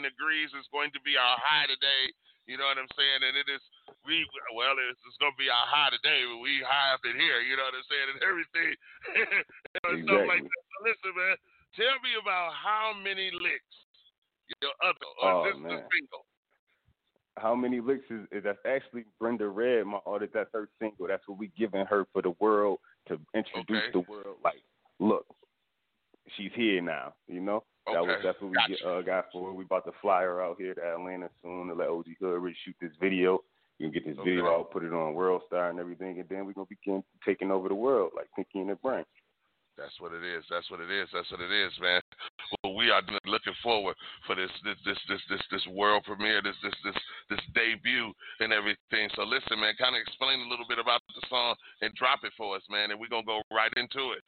degrees is going to be our high today. You know what I'm saying? And it is we well, it's, it's gonna be our high today. but We high up in here. You know what I'm saying? And everything. you know, Stuff like Exactly. that. So listen, man. Tell me about how many licks your other or Oh, just the man. single. How many licks is, is that's actually Brenda Red, my artist, that's her single. That's what we giving her for the world to introduce Okay. the world like, look, she's here now, you know? That was Okay. that's what we Gotcha. get, uh, got for her. We about to fly her out here to Atlanta soon to let OG Hood really shoot this video. You can get this video out, put it on World Star and everything, and then we're gonna begin taking over the world like Pinky and the Brain. That's what it is. That's what it is. That's what it is, man. Well, we are looking forward for this this this this this, this world premiere, this this this this debut and everything. So listen, man, kind of explain a little bit about the song and drop it for us, man, and we're gonna go right into it.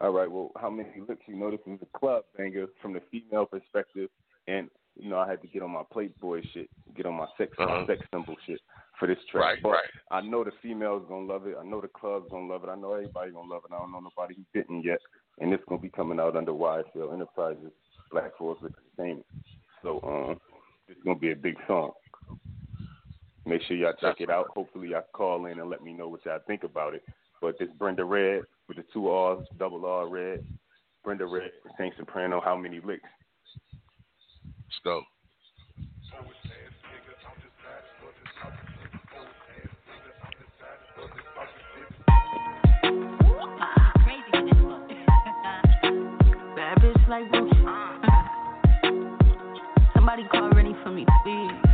All right, well, how many licks? You know, this is a club banger from the female perspective, and you know, I had to get on my Playboy shit, get on my sex Uh-huh. sex symbol shit for this track. Right, but right. I know the females gonna love it. I know the club's gonna love it. I know everybody gonna love it. I don't know nobody who didn't yet, and it's gonna be coming out under YSL Enterprises, Black Forbes Entertainment. So, um, it's gonna be a big song. Make sure y'all check it out. Hopefully, y'all call in and let me know what y'all think about it. But this Brenda Red with the two R's, double R Red, Brenda Red, Saint Soprano. How many licks? Let's go. Bad bitch like Gucci. Somebody call ready for me, please.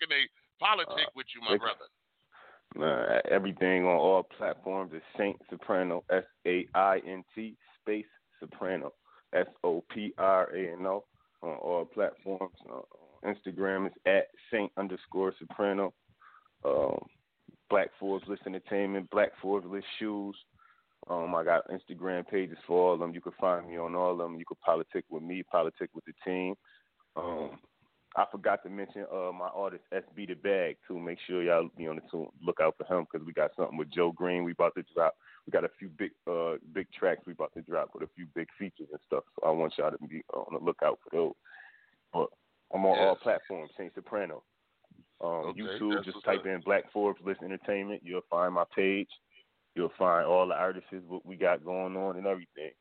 Can they politic with you, my brother? Uh, everything on all platforms is Saint Soprano, S A I N T space Soprano, S O P R A N O on all platforms. Uh, Instagram is at Saint underscore Soprano. Um, Black Forbes List Entertainment, Black Forbes List Shoes. Um, I got Instagram pages for all of them. You can find me on all of them. You can politic with me, politic with the team. Um, I forgot to mention uh, my artist SB the Bag too. Make sure y'all be on the tune, look out for him because we got something with Joe Green. We about to drop. We got a few big uh big tracks we about to drop with a few big features and stuff. So I want y'all to be on the lookout for those. But I'm on all platforms. Saint Soprano. Um, Okay, YouTube, just type in Black Forbes List Entertainment. You'll find my page. You'll find all the artists, what we got going on, and everything.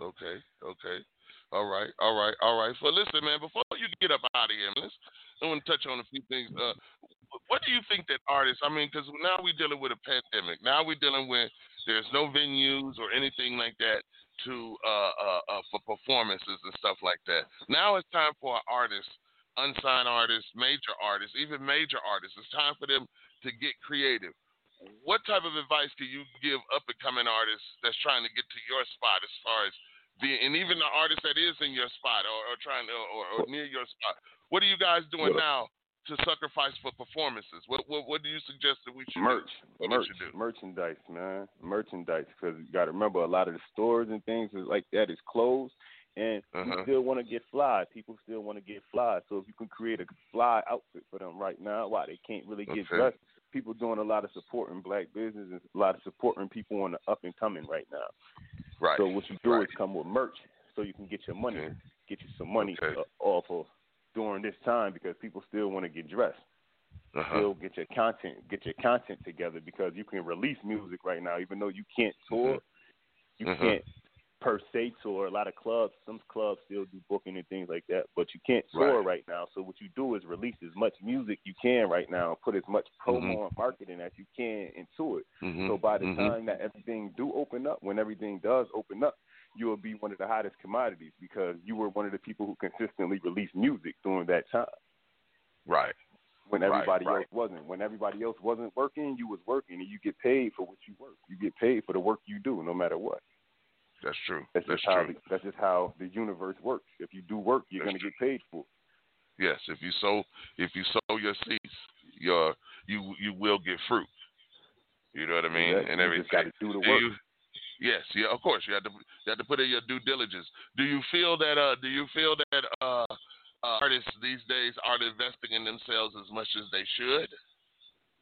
Okay, okay. All right, all right, all right. So listen, man, before you get up out of here, let's I want to touch on a few things. Uh, what do you think that artists? I mean, because now we're dealing with a pandemic. Now we're dealing with there's no venues or anything like that to uh, uh, uh, for performances and stuff like that. Now it's time for artists, unsigned artists, major artists, even major artists. It's time for them to get creative. What type of advice do you give up and coming artists that's trying to get to your spot as far as being, and even the artist that is in your spot or, or trying to, or, or near your spot? What are you guys doing now to sacrifice for performances? What what, what do you suggest that we should merch, do? Merch, do? merchandise, man, merchandise. Because you got to remember, a lot of the stores and things like that is closed, and we Uh-huh. still want to get fly. People still want to get fly. So if you can create a fly outfit for them right now, why they can't really get Okay. dressed? People doing a lot of supporting black business and a lot of supporting people on the up and coming right now. Right. So what you do right. is come with merch, so you can get your money, Okay. get you some money Okay. uh, off of during this time because people still want to get dressed Uh-huh. still get your content get your content together because you can release music right now even though you can't tour you Mhm. can't per se tour a lot of clubs some clubs still do booking and things like that but you can't tour Right. right, now so what you do is release as much music you can right now and put as much promo Mhm. and marketing as you can into it Mhm. so by the Mhm. time that everything do open up when everything does open up you will be one of the hottest commodities because you were one of the people who consistently released music during that time Right. when Right, everybody right. else wasn't. When everybody else wasn't working, you was working, and you get paid for what you work. You get paid for the work you do, no matter what. That's true. That's, That's just how true. the, that's just how the universe works. If you do work, you're gonna get paid for. it. Yes. If you sow if you sow your seeds, your you you will get fruit. You know what I mean? Yeah, and you everything. just gotta do the work. you- yes, yeah, of course. You have to you have to put in your due diligence. Do you feel that uh do you feel that uh, uh artists these days aren't investing in themselves as much as they should?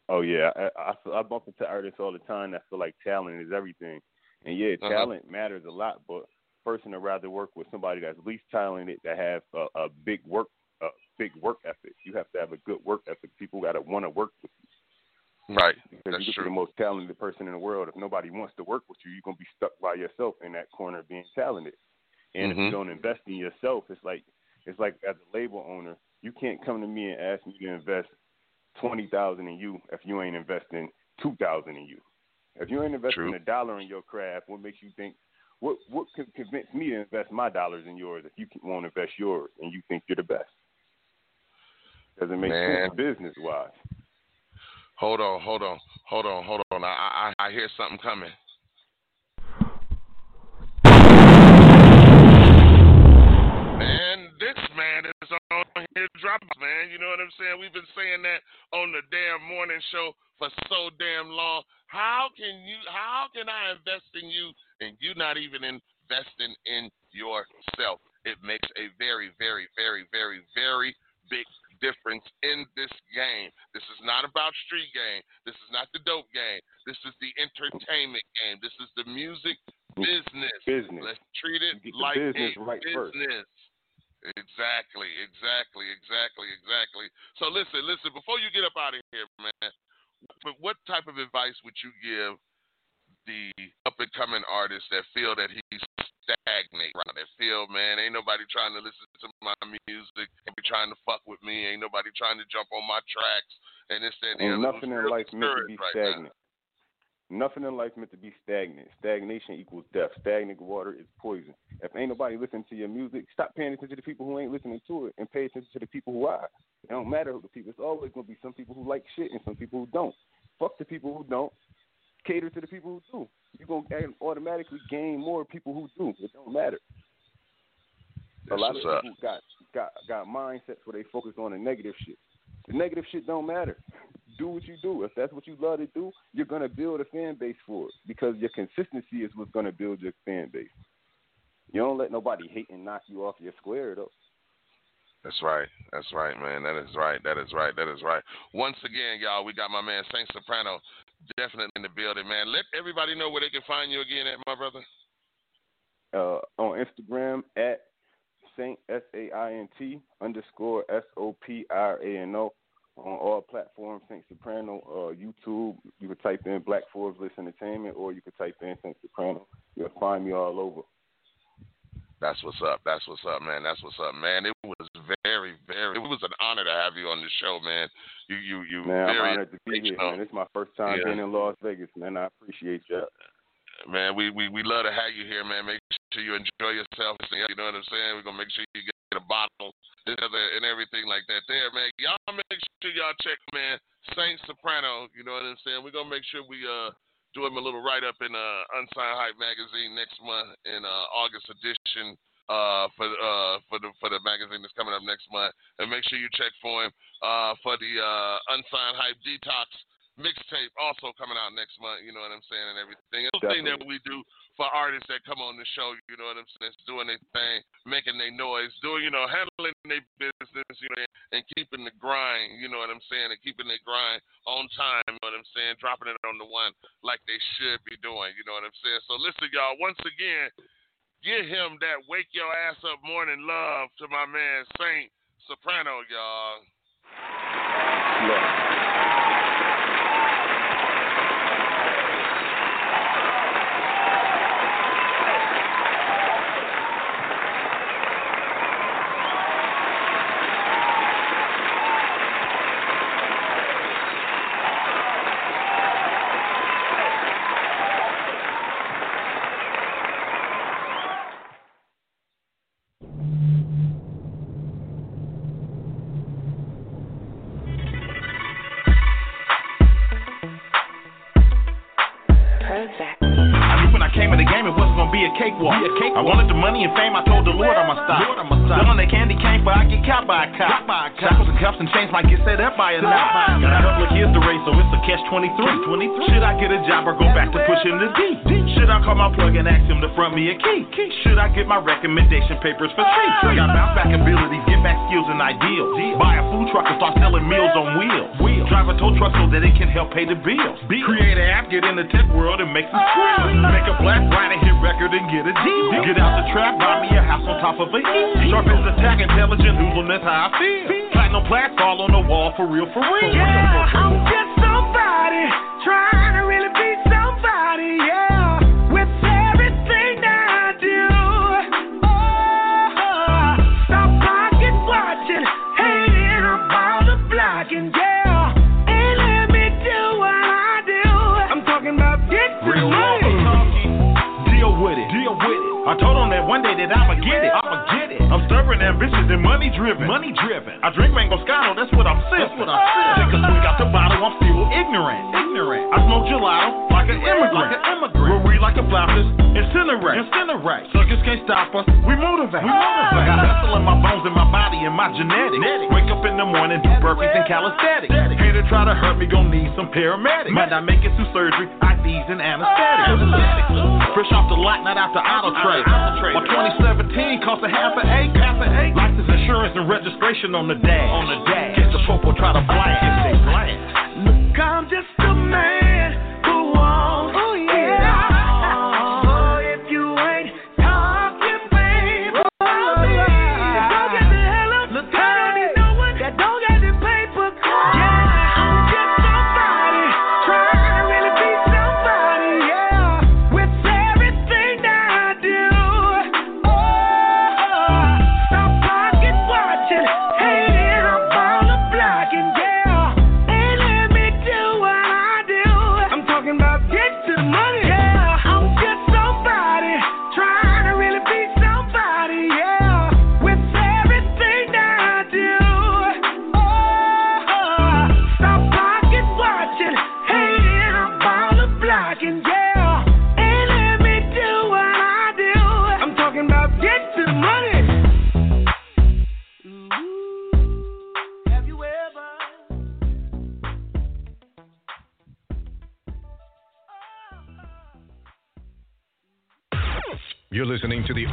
Oh yeah, I, I I bump into artists all the time that feel like talent is everything, and yeah, Uh-huh. talent matters a lot. But person would rather work with somebody that's least talented that have a, a big work a big work ethic. You have to have a good work ethic. People got to want to work with you. Right. Because That's you could true. be the most talented person in the world. If nobody wants to work with you, you're gonna be stuck by yourself in that corner being talented. And if Mhm. you don't invest in yourself, it's like it's like as a label owner, you can't come to me and ask me to invest twenty thousand in you if you ain't investing two thousand in you. If you ain't investing True. a dollar in your craft, what makes you think? What what can convince me to invest my dollars in yours if you won't invest yours and you think you're the best? Doesn't make Man. sense business wise. Hold on, hold on, hold on, hold on. I I, I hear something coming. Man Metropolis, man. You know what I'm saying? We've been saying that on the damn morning show for so damn long. How can you? How can I invest in you and you not even investing in yourself? It makes a very, very, very, very, very big difference in this game. This is not about street game. This is not the dope game. This is the entertainment game. This is the music business. Business. Let's treat it like business a right first. Exactly, exactly, exactly, exactly. So listen, listen. Before you get up out of here, man, what type of advice would you give the up and coming artists that feel that he's stagnate right that feel man ain't nobody trying to listen to my music and be trying to fuck with me ain't nobody trying to jump on my tracks and this that other nothing in life meant to be right now. Nothing in life meant to be stagnant. Stagnation equals death. Stagnant water is poison. If ain't nobody listening to your music, stop paying attention to the people who ain't listening to it and pay attention to the people who are. It don't matter who the people. It's always gonna be some people who like shit and some people who don't. Fuck the people who don't. Cater to the people who do. You're gonna automatically gain more people who do. It don't matter. A lot of up. people got got got mindsets where they focus on the negative shit. The negative shit don't matter. Do what you do. If that's what you love to do, you're gonna build a fan base for it because your consistency is what's gonna build your fan base. You don't let nobody hate and knock you off your square though. That's right. That's right, man. That is right. That is right. That is right. Once again, y'all, we got my man Saint Soprano definitely in the building, man. Let everybody know where they can find you again at, my brother. Uh, on Instagram at Saint S A I N T underscore S O P R A N O on all platforms. Saint Soprano, uh, YouTube. You can type in Black Forbes List Entertainment, or you can type in Saint Soprano. You'll find me all over. That's what's up. That's what's up, man. That's what's up, man. It was very, very. It was an honor to have you on the show, man. You, you, you. Man, very I'm honored to be here, man. It's my first time Yeah. being in Las Vegas, man. I appreciate y'all. Man, we, we we love to have you here, man. Make sure you enjoy yourself. You know what I'm saying? We're gonna make sure you a bottle and everything like that. There, man. Y'all make sure y'all check, man. Saint Soprano. You know what I'm saying? We're gonna make sure we uh do him a little write up in uh Unsigned Hype magazine next month in uh August edition uh for uh for the for the magazine that's coming up next month. And make sure you check for him uh for the uh Unsigned Hype Detox mixtape also coming out next month, you know what I'm saying, and everything. It's the thing that we do for artists that come on the show, you know what I'm saying, it's doing their thing, making their noise, doing, you know, handling their business, you know, and keeping the grind, you know what I'm saying, and keeping their grind on time, you know what I'm saying, dropping it on the one like they should be doing, you know what I'm saying. So listen, y'all, once again, give him that wake your ass up morning love to my man Saint Soprano, y'all. Gonna be a cakewalk. I wanted the money and fame, I told the Lord I'ma stop. Selling that candy cane for I get caught by a cop. Shackles and cuffs and chains might get set up by a knot. Got a couple of kids to raise, so it's a catch 23. Should I get a job or go back to pushing the D? Should I call my plug and ask him to front me a key? Key? Should I get my recommendation papers for free? Ah. Got bounce back abilities, get back skills and ideals. Buy a food truck and start selling meals on wheels. wheels. Drive a tow truck so that it can help pay the bills. bills. Create an app, get in the tech world and make some ah. skrill. Make a black write a hit record and get a deal. Get out the trap, buy me a house on top of a hill. Sharp as attack, intelligent, hoodlum, that's how I feel. Platinum plaques all on the wall for real, for real. Yeah, I'm just him that one day that I'ma get it, I'ma get it. I'm stubborn, ambitious, and money driven, money driven. I drink mango scotto, that's what I'm sipping. That's what I'm sipping. Take a swig out the bottle, I'm still ignorant, ignorant. I smoke gelato like an immigrant, like an immigrant. Like a flowers, incinerate, incinerate. Suckers can't stop us, we motivate, we motivate. I got hustle in my bones and my body in my genetics. Wake up in the morning, do burpees and calisthenics. Hater try to hurt me, gon' need some paramedics. Might not make it through surgery, IVs and anesthetics. Oh, Fresh off the lot, not out the auto trade. My 2017 cost a half an acre. License, insurance, and registration on the dash. On the dash. Catch the popo, try to blast. They blast. Look, I'm just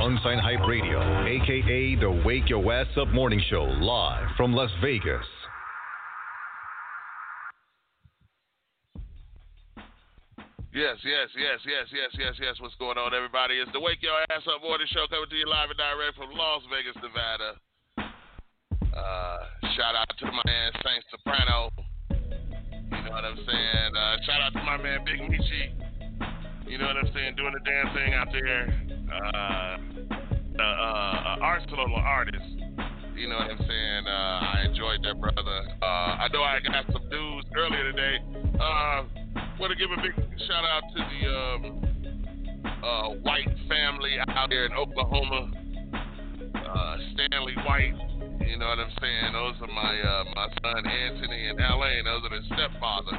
Unsigned Hype Radio, aka the Wake Your Ass Up Morning Show, live from Las Vegas. Yes, yes, yes, yes, yes, yes, yes. What's going on, everybody? It's the Wake Your Ass Up Morning Show coming to you live and direct from Las Vegas, Nevada. Uh, shout out to my man Saint Soprano. You know what I'm saying? Uh, shout out to my man Big Michi. You know what I'm saying? Doing the damn thing out there. Uh, uh, uh, arsenal of artists. You know what I'm saying? Uh, I enjoyed that, brother. Uh, I know I got some news earlier today. Uh, want to give a big shout out to the um, uh, White family out there in Oklahoma. Uh, Stanley White. You know what I'm saying? Those are my uh, my son Anthony in LA, and those are stepfather.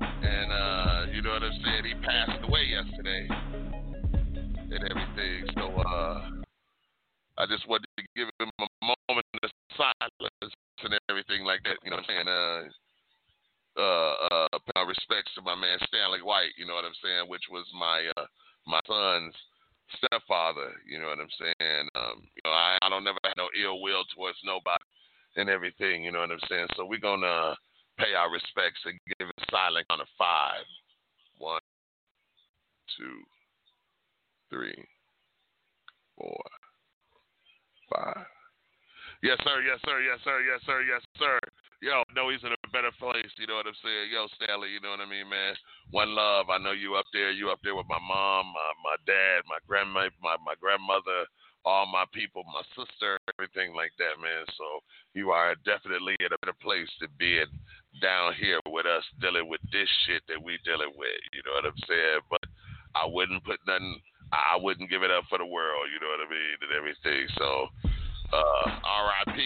And uh, you know what I'm saying? He passed away yesterday and everything. So uh, I just wanted to give him a moment of silence and everything like that. You know what I'm saying? Uh, uh, uh, respects to my man Stanley White. You know what I'm saying? Which was my uh, my son's stepfather. You know what I'm saying? Um, you know, I, I don't never have no ill will towards nobody and everything. You know what I'm saying? So we're gonna pay our respects and give it silent on a five. One, two, three, four, five. Yes, sir. Yes, sir. Yes, sir. Yes, sir. Yes, sir. Yo, no, he's in a better place. You know what I'm saying? Yo, Stanley, you know what I mean, man? One love. I know you up there. You up there with my mom, my, my dad, my grandma, my, my grandmother, all my people, my sister, everything like that, man. So you are definitely in a better place to be in down here with us dealing with this shit that we dealing with. You know what I'm saying? But I wouldn't put nothing. I wouldn't give it up for the world. You know what I mean? And everything. So, uh, R.I.P.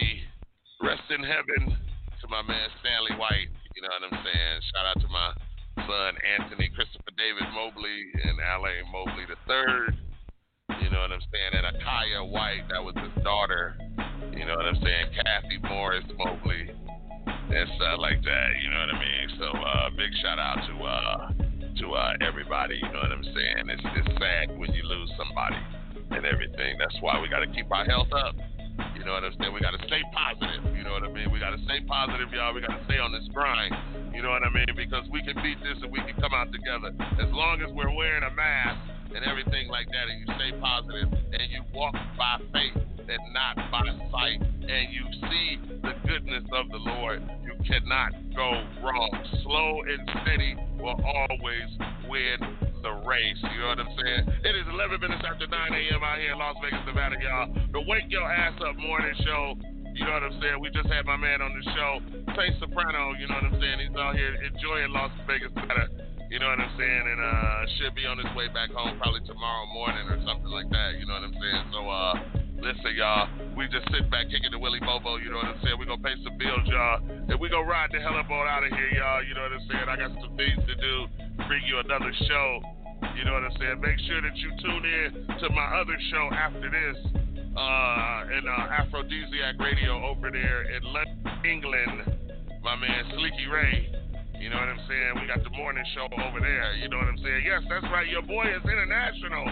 Rest in heaven to my man Stanley White. You know what I'm saying? Shout out to my son Anthony Christopher David Mobley and Alain Mobley the third. You know what I'm saying? And Akaya White, that was his daughter. You know what I'm saying? Kathy Morris Mobley and stuff like that. You know what I mean? So uh, big shout out to uh, to uh, everybody. You know what I'm saying? It's just sad when you lose somebody and everything. That's why we got to keep our health up. You know what I'm saying? We got to stay positive. You know what I mean? We got to stay positive, y'all. We got to stay on this grind. You know what I mean? Because we can beat this and we can come out together. As long as we're wearing a mask and everything like that, and you stay positive and you walk by faith and not by sight, and you see the goodness of the Lord, you cannot go wrong. Slow and steady will always win the race. You know what I'm saying? It is 11 minutes after 9 a.m. out here in Las Vegas, Nevada, y'all. The Wake Your Ass Up morning show. You know what I'm saying? We just had my man on the show, Saint Soprano. You know what I'm saying? He's out here enjoying Las Vegas, Nevada. You know what I'm saying? And uh, should be on his way back home probably tomorrow morning or something like that. You know what I'm saying? So, uh, listen, y'all. We just sit back kicking the Willie Bobo. You know what I'm saying? We gonna pay some bills, y'all, and we gonna ride the hell up on out of here, y'all. You know what I'm saying? I got some things to do. Bring you another show. You know what I'm saying? Make sure that you tune in to my other show after this. uh, and uh, Aphrodisiac Radio over there in London, England. My man Sleeky Ray. You know what I'm saying? We got the morning show over there. You know what I'm saying? Yes, that's right. Your boy is international.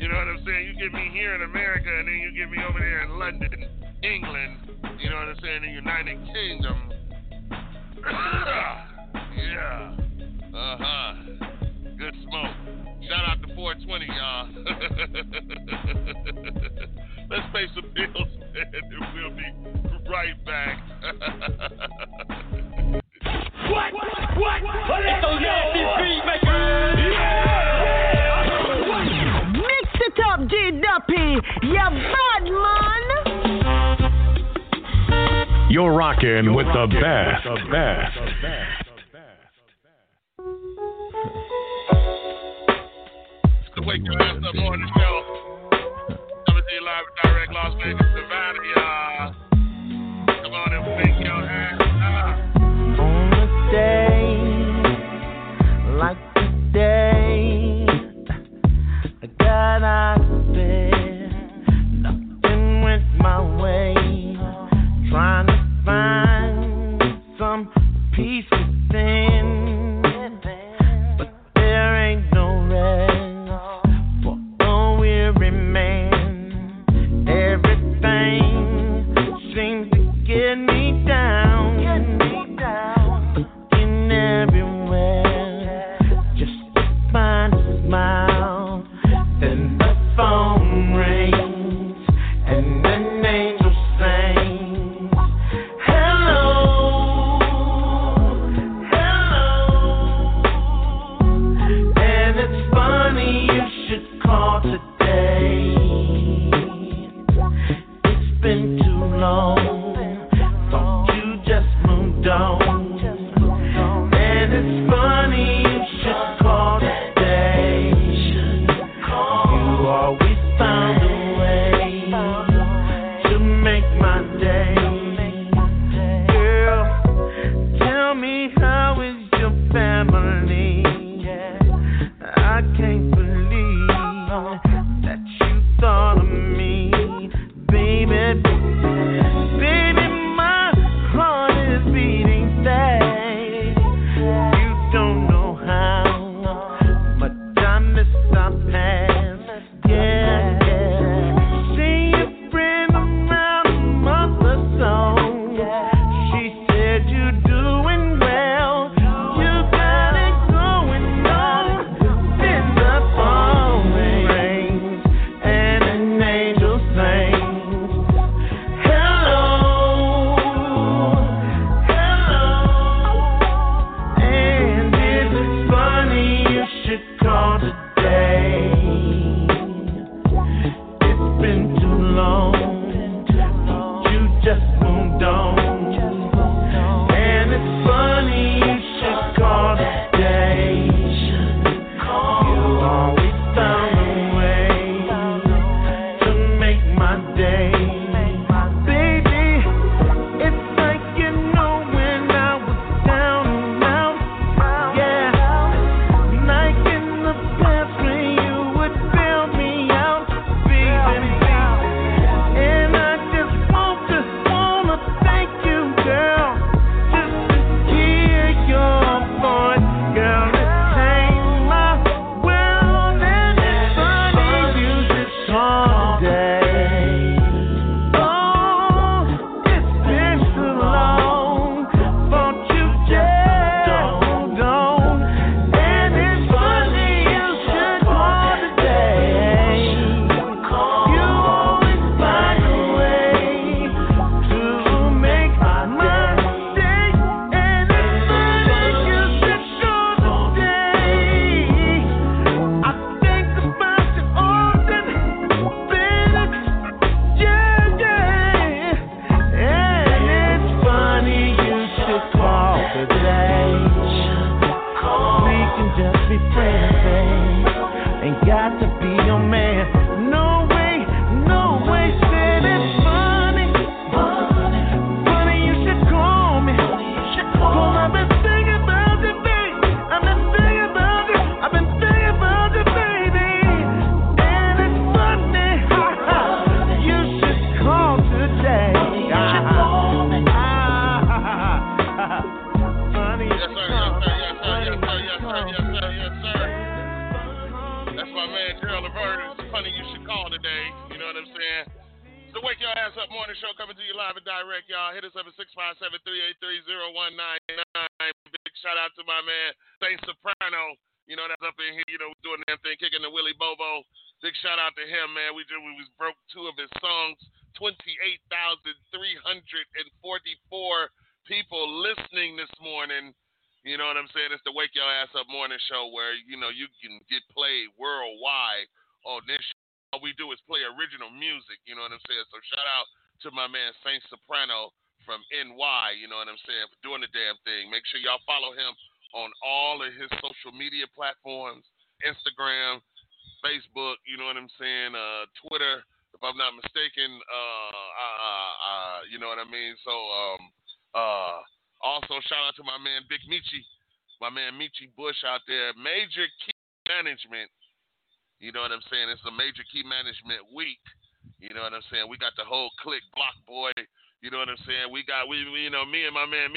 You know what I'm saying? You get me here in America, and then you get me over there in London, England. You know what I'm saying? The United Kingdom. yeah. Uh huh. Good smoke. Shout out to 420, y'all. Let's pay some bills, and we'll be right back. What? What? It's those nasty beat makers. Mix it up, G Duppy. You bad man. You're rocking with the best. The best. the Wake Your Ass Up Morning Show. You live direct Las Vegas, Nevada, y'all. Come on and your. On a day like today, I got nothing went my way, trying to find some peace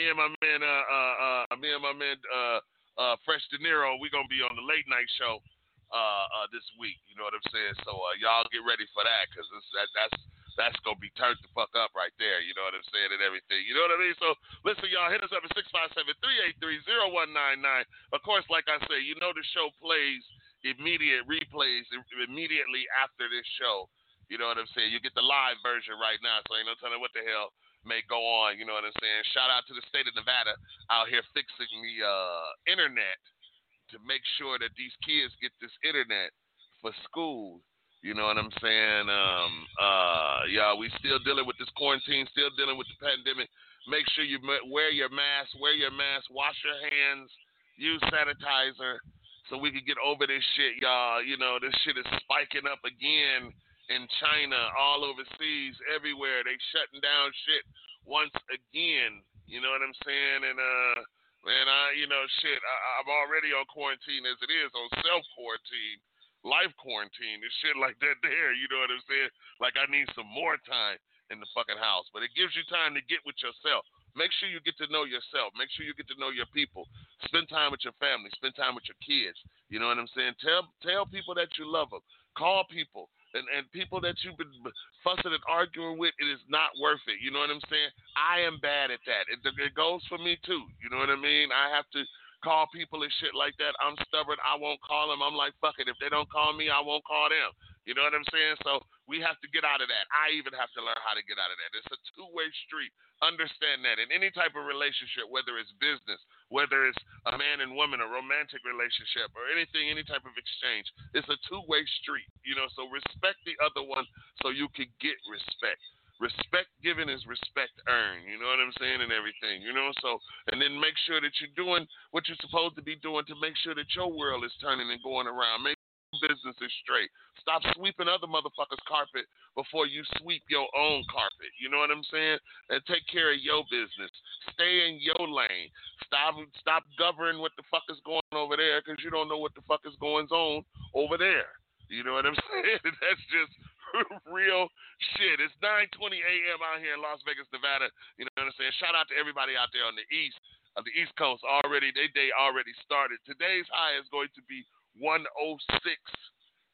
me and my man, uh, uh, uh me and my man, uh, uh, Fresh De Niro. We gonna be on the late night show, uh, uh, this week. You know what I'm saying? So uh, y'all get ready for that because that that's that's gonna be turned the fuck up right there. You know what I'm saying and everything. You know what I mean? So listen, y'all, hit us up at six five seven three eight three zero one nine nine. Of course, like I say, you know the show plays immediate replays immediately after this show. You know what I'm saying? You get the live version right now, so ain't no telling what the hell may go on. You know what I'm saying? Shout out to the state of Nevada out here fixing the uh, internet to make sure that these kids get this internet for school. You know what I'm saying? Um, uh, yeah, we still dealing with this quarantine, still dealing with the pandemic. Make sure you wear your mask, wear your mask, wash your hands, use sanitizer so we can get over this shit, y'all. You know, this shit is spiking up again in China, all overseas, everywhere. They shutting down shit once again. You know what I'm saying? And uh, man, I, you know, shit, I, I'm already on quarantine as it is, on self quarantine, life quarantine, and shit like that. There, you know what I'm saying? Like I need some more time in the fucking house, but it gives you time to get with yourself. Make sure you get to know yourself. Make sure you get to know your people. Spend time with your family. Spend time with your kids. You know what I'm saying? Tell tell people that you love them. Call people. And, and people that you've been fussing and arguing with, it is not worth it. You know what I'm saying? I am bad at that. It, it goes for me too. You know what I mean? I have to call people and shit like that. I'm stubborn. I won't call them. I'm like, fuck it. If they don't call me, I won't call them. You know what I'm saying? So we have to get out of that. I even have to learn how to get out of that. It's a two way street. Understand that. In any type of relationship, whether it's business, whether it's a man and woman, a romantic relationship, or anything, any type of exchange, it's a two way street. You know, so respect the other one so you can get respect. Respect given is respect earned. You know what I'm saying? And everything. You know, so and then make sure that you're doing what you're supposed to be doing to make sure that your world is turning and going around. Make business is straight. Stop sweeping other motherfuckers' carpet before you sweep your own carpet. You know what I'm saying? And take care of your business. Stay in your lane. Stop stop governing what the fuck is going over there because you don't know what the fuck is going on over there. You know what I'm saying? That's just real shit. It's 9:20 a.m. out here in Las Vegas, Nevada. You know what I'm saying? Shout out to everybody out there on the east of the East Coast already. They day already started. Today's high is going to be 106.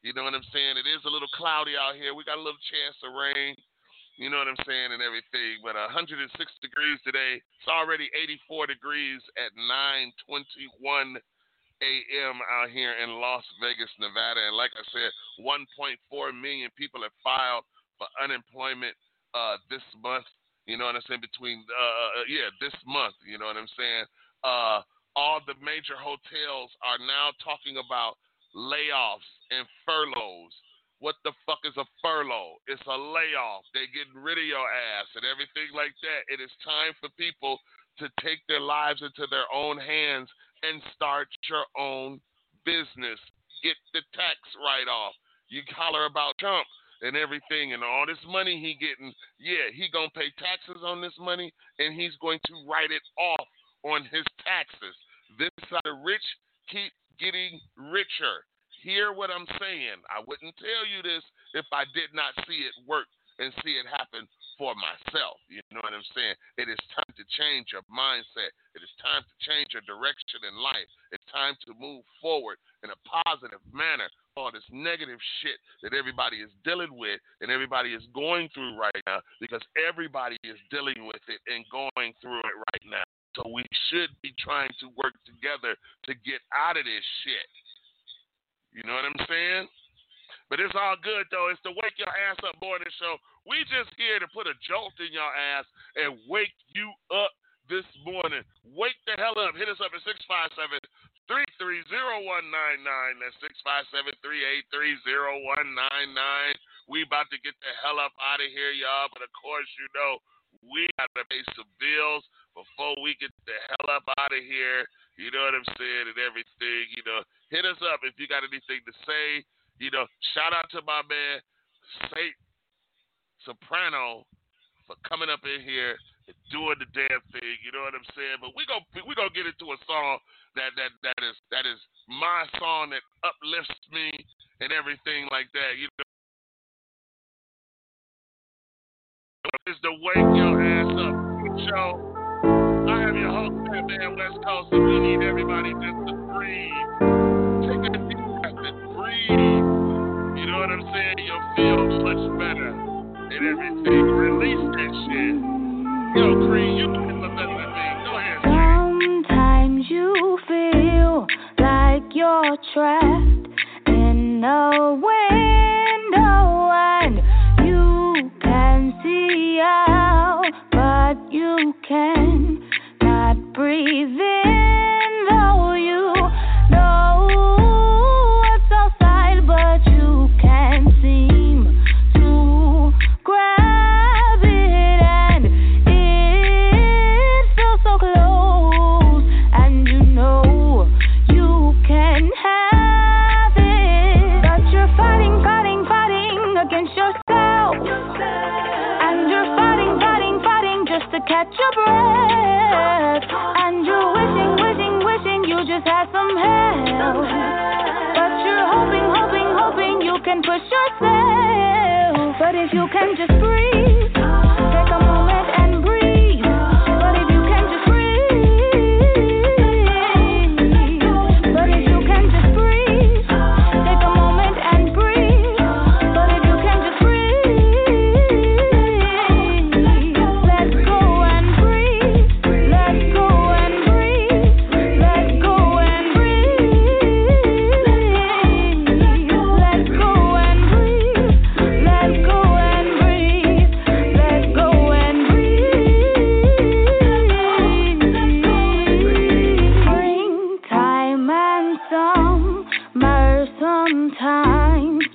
You know what I'm saying? It is a little cloudy out here. We got a little chance of rain. You know what I'm saying and everything. But 106 degrees today. It's already 84 degrees at 9:21 a.m. out here in Las Vegas, Nevada. And like I said, 1.4 million people have filed for unemployment uh, this month. You know what I'm saying? Between uh, yeah, this month. You know what I'm saying? Uh, all the major hotels are now talking about layoffs and furloughs. What the fuck is a furlough? It's a layoff. They're getting rid of your ass and everything like that. It is time for people to take their lives into their own hands and start your own business. Get the tax write off. You holler about Trump and everything and all this money he getting. Yeah, he gonna pay taxes on this money and he's going to write it off on his taxes. This side, the rich keep getting richer. Hear what I'm saying. I wouldn't tell you this if I did not see it work and see it happen for myself. You know what I'm saying? It is time to change your mindset. It is time to change your direction in life. It's time to move forward in a positive manner all this negative shit that everybody is dealing with and everybody is going through right now because everybody is dealing with it and going through it right now. So we should be trying to work together to get out of this shit. You know what I'm saying? But it's all good though. It's to wake your ass up morning show. We just here to put a jolt in your ass and wake you up this morning. Wake the hell up. Hit us up at 657 330-199. That's 657-383-0199. We about to get the hell up out of here, y'all. But of course, you know, we gotta pay some bills before we get the hell up out of here. You know what I'm saying? And everything. You know, hit us up if you got anything to say. You know, shout out to my man Saint Soprano for coming up in here and doing the damn thing. You know what I'm saying? But we gonna we gonna get into a song that that that is that is my song that uplifts me and everything like that. You know, it's the wake your ass up show. Man, West Coast, and we need everybody just to breathe. Take deep breath and breathe. You know what I'm saying? You'll feel much better and everything. Release that shit. Yo, you can. Go ahead. Sometimes you feel like you're trapped in a window and you can see out, but you can not breathe in, though you help, but you're hoping, hoping, hoping you can push yourself, but if you can just breathe, summer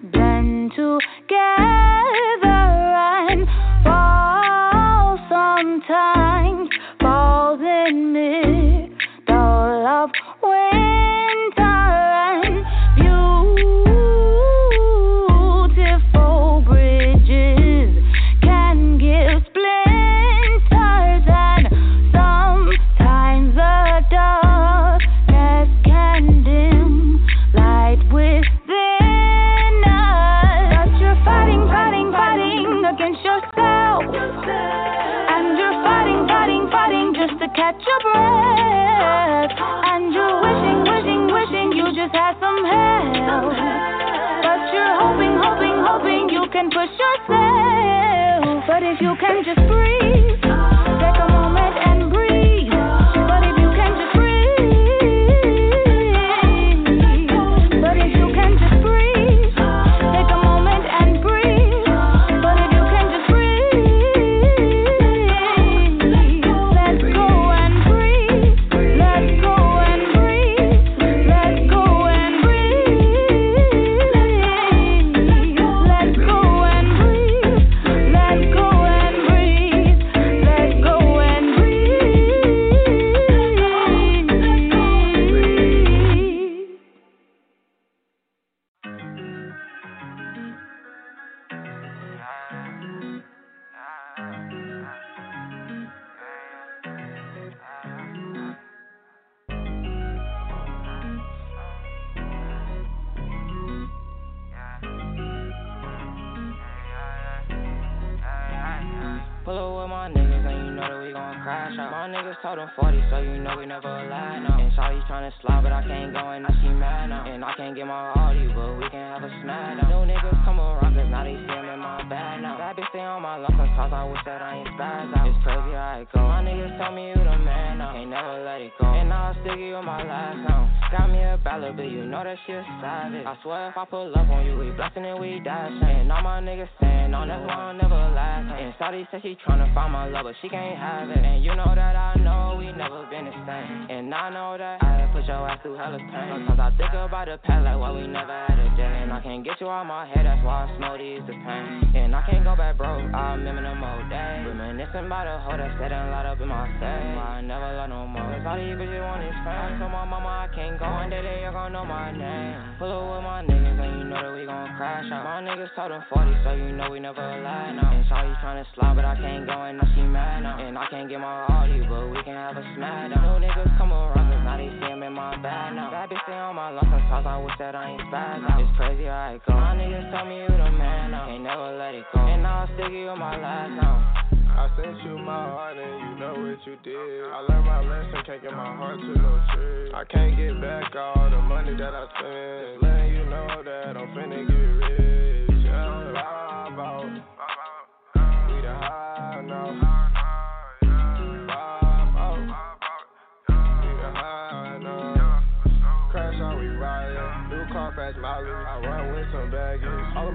Reminiscing about the hoe that sat and light up in my face. Mm. I never love no more. Cause all these bitches want is fame. I told my mama I can't go, one day they gon' know my name. Mm. Pull up with my niggas and you know that we gon' crash out. My niggas told them 40, so you know we never lie now. And Shawty tryna slide, but I can't go and now she mad now. And I can't get my Audi, but we can have a smash down. New niggas come around, cause now they see him in my bag now. That bitch stay on my luck, cause I wish that I ain't spaz out. It's crazy how it go. My niggas tell me you the man now. Ain't never let it go. And now I give you on my last now. I sent you my heart and you know what you did. I learned my lesson, can't get my heart to no trick. I can't get back all the money that I spent. Just letting you know that I'm finna get rich.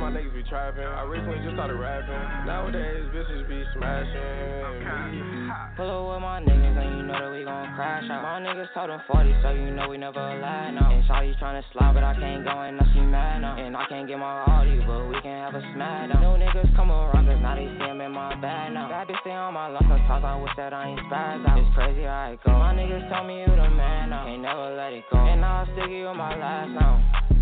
My niggas be trapping. I recently just started rapping. Nowadays, bitches be smashing. Pull up with my niggas and you know that we gon' crash out. My niggas told them 40, so you know we never lie now. And Shawty tryna slide, but I can't go and now she mad now. And I can't get my Audi, but we can have a smash down. New niggas come around, cause now they see him in my bag now. That bitch stay on my luck, cause I wish that I ain't spaz out. It's crazy how it go. My niggas tell me you the man now. Ain't never let it go. And now I still give you my last now.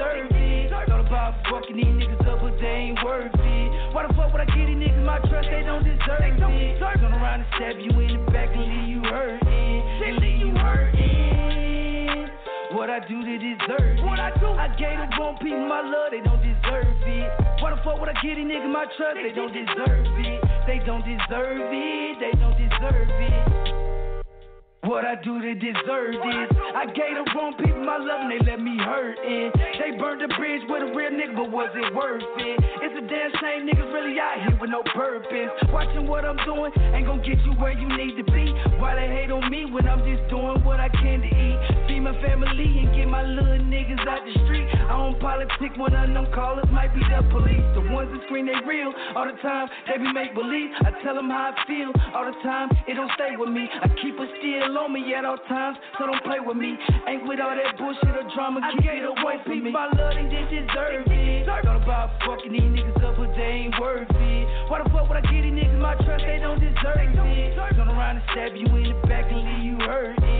Deserve it. Thought about fucking these niggas up, but they ain't worth it. Why the fuck would I give these niggas my trust? They don't deserve it. Turn around and stab you in the back and leave you hurting. And leave you hurting. What I do to deserve it? What I do? I gave the wrong people my love, they don't deserve it. Why the fuck would I give these niggas my trust? They don't deserve it. They don't deserve it. They don't deserve it. What I do to deserve this? I gave the wrong people my love and they let me hurt it. They burned the bridge with a real nigga, but was it worth it? It's a damn shame niggas really out here with no purpose. Watching what I'm doing ain't gonna get you where you need to be. Why they hate on me when I'm just doing what I can to eat? Feed my family and get my little niggas out the street. I don't politic when none of them callers might be the police. The ones that scream they real all the time, they be make believe. I tell them how I feel all the time, it don't stay with me. I keep it still on me at all times, so don't play with me. Ain't with all that bullshit or drama, keep it away from me. My love, they just deserve it. Thought about fucking these niggas up, but they ain't worth it. Why the fuck would I give these niggas my trust? They don't deserve it. Turn around and stab you in the back and leave you hurting.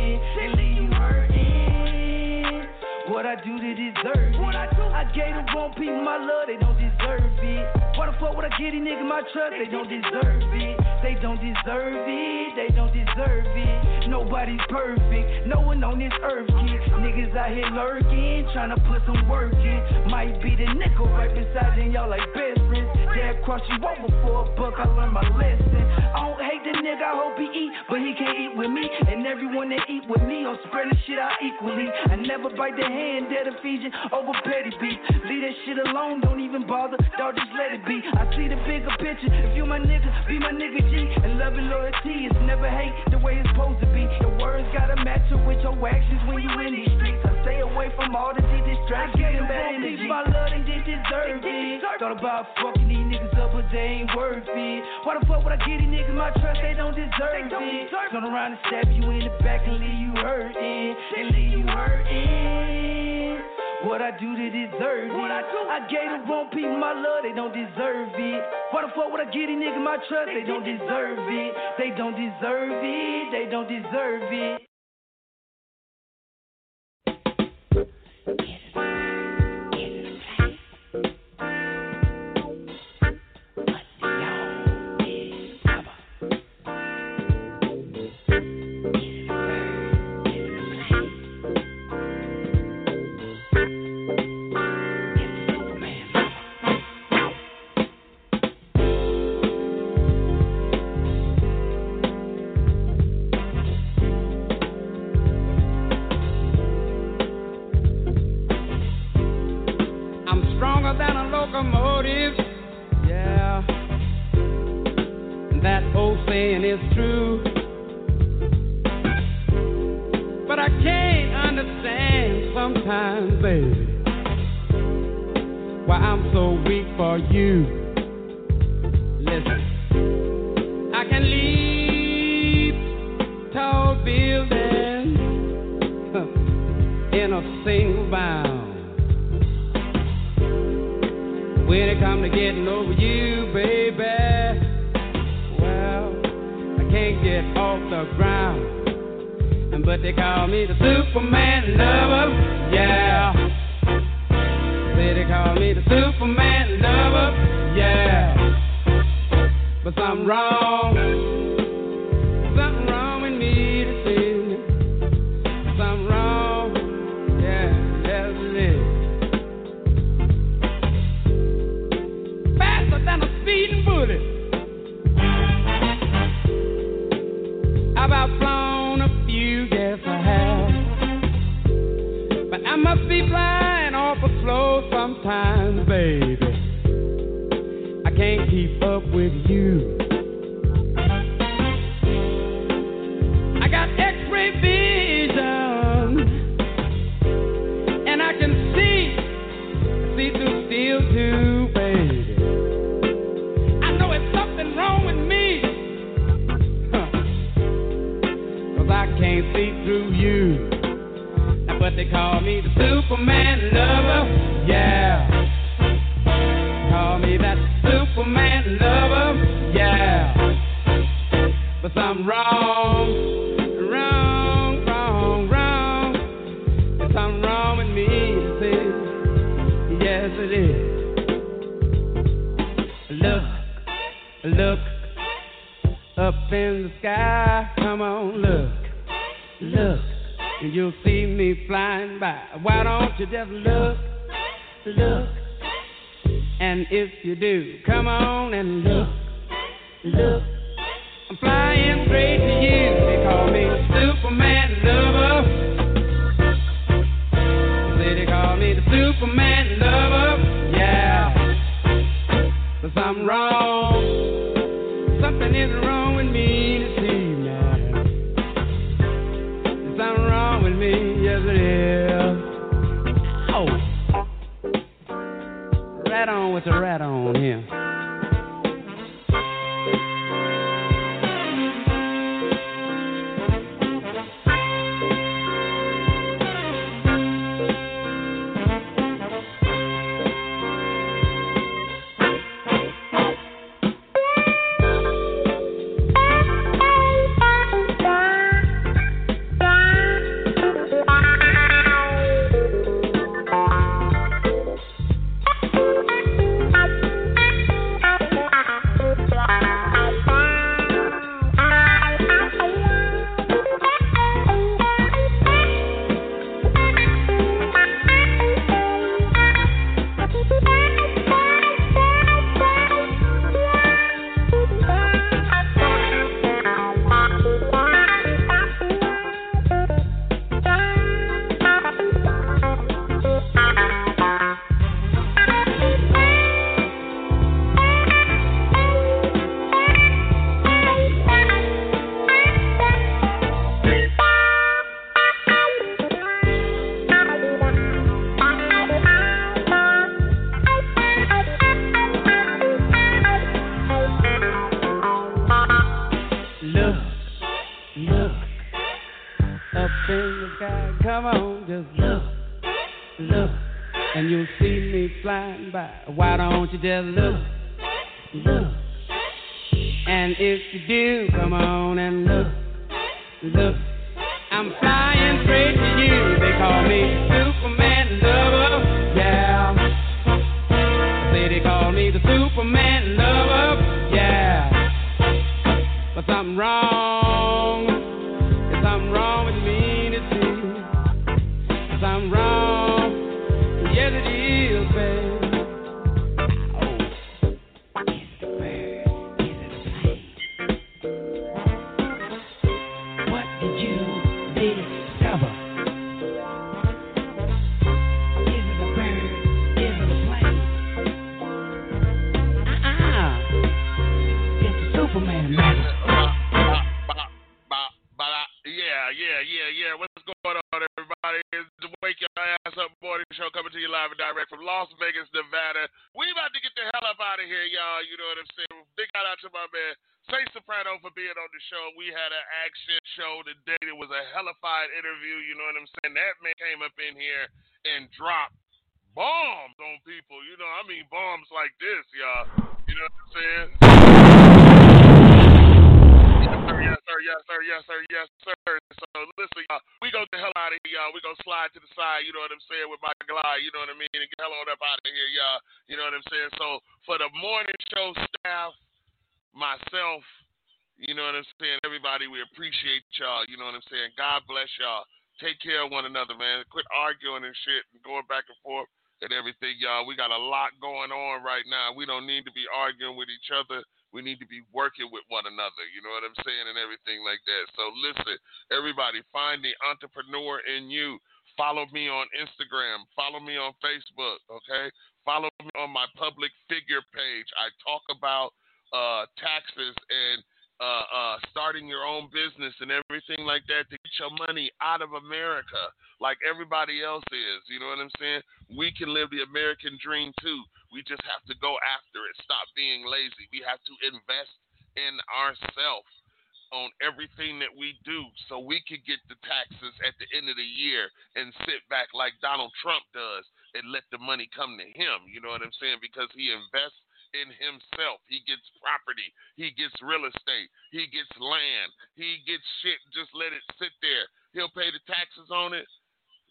What I do to deserve it? What I do? I gave the wrong people my love, they don't deserve it. Why the fuck would I give these niggas my trust? They don't deserve it. They don't deserve it. They don't deserve it. Nobody's perfect. No one on this earth gets niggas out here lurking, trying to put some work in. Might be the nickel right beside and y'all like best friends. Dad cross you over for a buck. I learned my lesson. I don't hate the nigga. I hope he eat, but he can't eat with me. And everyone that eat with me, I'm spreading shit out equally. I never bite the hand that'll feed you over petty beef. Leave that shit alone. Don't even bother. Dog, just let it be. I see the bigger picture. If you my nigga, be my nigga G. And love and loyalty is never hate the way it's supposed to be. Your words gotta match up with your actions when you in these streets. I stay away from all the distractions and bad energy. My love, they just deserve it. Thought about fucking these niggas up, but they ain't worth it. Why the fuck would I give these niggas my trust? They don't deserve it. Turn around and stab you in the back and leave you hurting. And leave you hurting. What I do to deserve it? What I do? I gave the wrong people my love, they don't deserve it. Why the fuck would I give these niggas my trust? They don't deserve it. They don't deserve it. They don't deserve it. Up in the sky. Come on, look, look, and you'll see me flying by. Why don't you just look, look? And if you do, come on and look, look. I'm flying straight to you. They call me Superman lover. Say they call me the Superman lover. Yeah. But something wrong. Something is wrong Saint Saprano for being on the show. We had an action show today. It was a hellified interview. You know what I'm saying? That man came up in here and dropped bombs on people. You know, I mean bombs like this, y'all. You know what I'm saying? Yes, sir, yes, sir, yes, sir, yes, sir. So listen, y'all, we go the hell out of here, y'all. We go slide to the side, you know what I'm saying, with my glide, you know what I mean, and get hell on up out of here, y'all. You know what I'm saying? So for the morning show staff, myself, you know what I'm saying, everybody, we appreciate y'all. You know what I'm saying? God bless y'all. Take care of one another, man. Quit arguing and shit and going back and forth and everything, y'all. We got a lot going on right now. We don't need to be arguing with each other. We need to be working with one another. You know what I'm saying? And everything like that. So listen, everybody, find the entrepreneur in you. Follow me on Instagram. Follow me on Facebook. Okay. Follow me on my public figure page. I talk about uh, taxes and uh, uh, starting your own business and everything like that to get your money out of America like everybody else is. You know what I'm saying? We can live the American dream too. We just have to go after it. Stop being lazy. We have to invest in ourselves on everything that we do so we could get the taxes at the end of the year and sit back like Donald Trump does and let the money come to him. You know what I'm saying? Because he invests in himself. He gets property. He gets real estate. He gets land. He gets shit. Just let it sit there. He'll pay the taxes on it.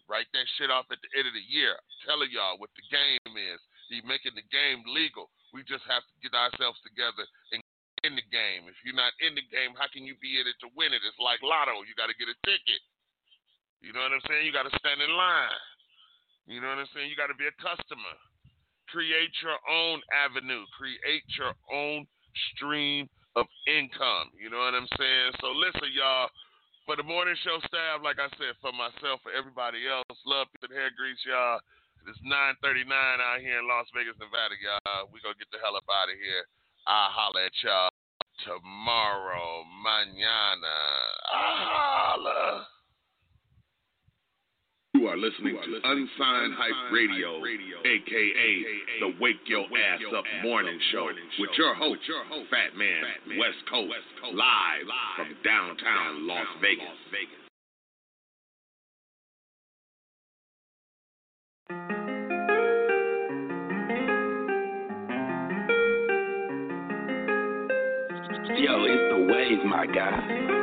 Write that shit off at the end of the year. I'm telling y'all what the game is. He's making the game legal. We just have to get ourselves together and in the game. If you're not in the game, how can you be in it to win it? It's like lotto. You got to get a ticket. You know what I'm saying? You got to stand in line. You know what I'm saying? You got to be a customer create your own avenue, create your own stream of income. You know what I'm saying? So listen, y'all. For the morning show staff, like I said, for myself, for everybody else, love and hair grease, y'all. It's 9:39 out here in Las Vegas, Nevada, y'all. We gonna get the hell up out of here. I'll holler at y'all tomorrow, mañana. I'll holler. You are listening to Unsigned Hype Radio, aka the Wake Your Ass Up Morning Show, with your host, Fat Man, West Coast, live from downtown Las Vegas. Yo, it's the waves, my guy.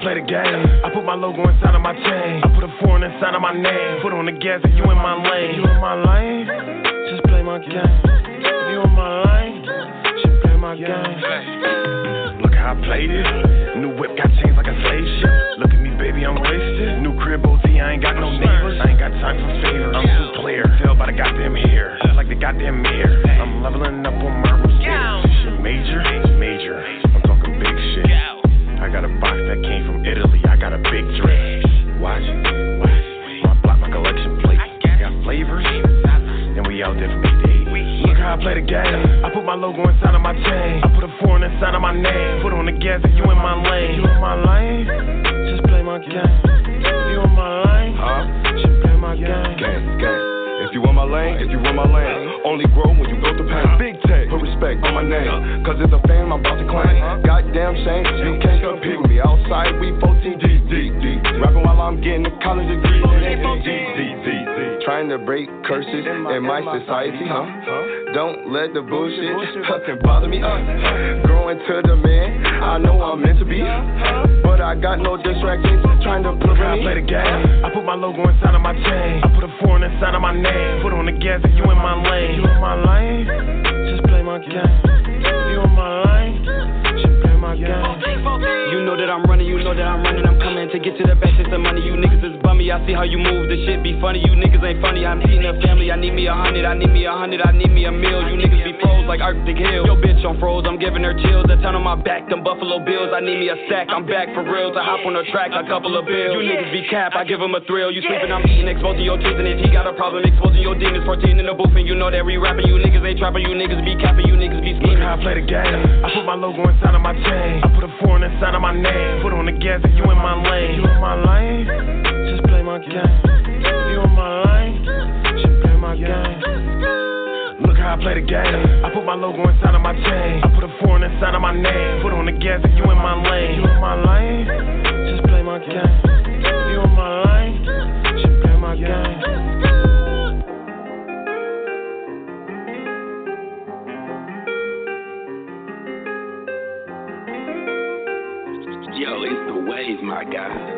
Play the game. I put my logo inside of my chain. I put a foreign inside of my name. Put on the gas if you in my lane. You in my lane? Just play my game. You in my lane? Just play my game. Look how I played it. New whip got chains like a slave ship. Look at me, baby, I'm wasted. New crib OT, I ain't got no neighbors. I ain't got time for favors. I'm too clear. Tell by the goddamn hair. Like the goddamn mirror. I'm leveling up on marble I play the game. I put my logo inside of my chain. I put a foreign inside of my name. Put on the gas if you in my lane. You in my lane? Just play my game. You in my lane? Huh? Just play my gang. Gang, gang. If you want my lane, if you want my lane, only grow when you go through pain. Big tech, put respect on my name, cause it's a fame I'm about to claim. Uh-huh. Goddamn shame, you can't compete with me. Outside, we 14 deep, deep, deep. Rapping while I'm getting a college degree. Trying to break curses in my society, huh? Don't let the bullshit fucking bother me. Uh, growing to the man I know I'm meant to be, but I got no distractions trying to put I play the game. I put my logo inside of my chain. I put a foreign inside of my name. Put on the gas if you in my lane. You in my lane? Just play my game. You in my lane? Just game. You know that I'm running, you know that I'm running. I'm coming to get to the best. It's the money. You niggas is bummy. I see how you move. The shit be funny. You niggas ain't funny. I'm eating a family. I need me a hundred. I need me a hundred. I need me a meal. You niggas be froze like Arctic Hill. Yo, bitch on froze. I'm giving her chills. A ton on my back. Them Buffalo Bills. I need me a stack. I'm back for real. To hop on the track. A couple of bills. You niggas be cap. I give give 'em a thrill. You sleeping. I'm eating. Exposing your teeth. And if he got a problem, exposing your demons. 14 in the booth. And you know that we rapping. You niggas ain't trapping. You niggas be capping. You niggas be Look scheming. how I play the game. I put my logo inside of my chain. I put a foreign inside of my name. Put on the gas if you in my lane. You in my lane? Just play my game. You in my lane? Just play my game. Look how I play the game. I put my logo inside of my chain. I put a foreign inside of my name. Put on the gas if you in my lane. You in my lane? Just play my game. You in my lane? Just play my game. Yo, it's the waves, my guy.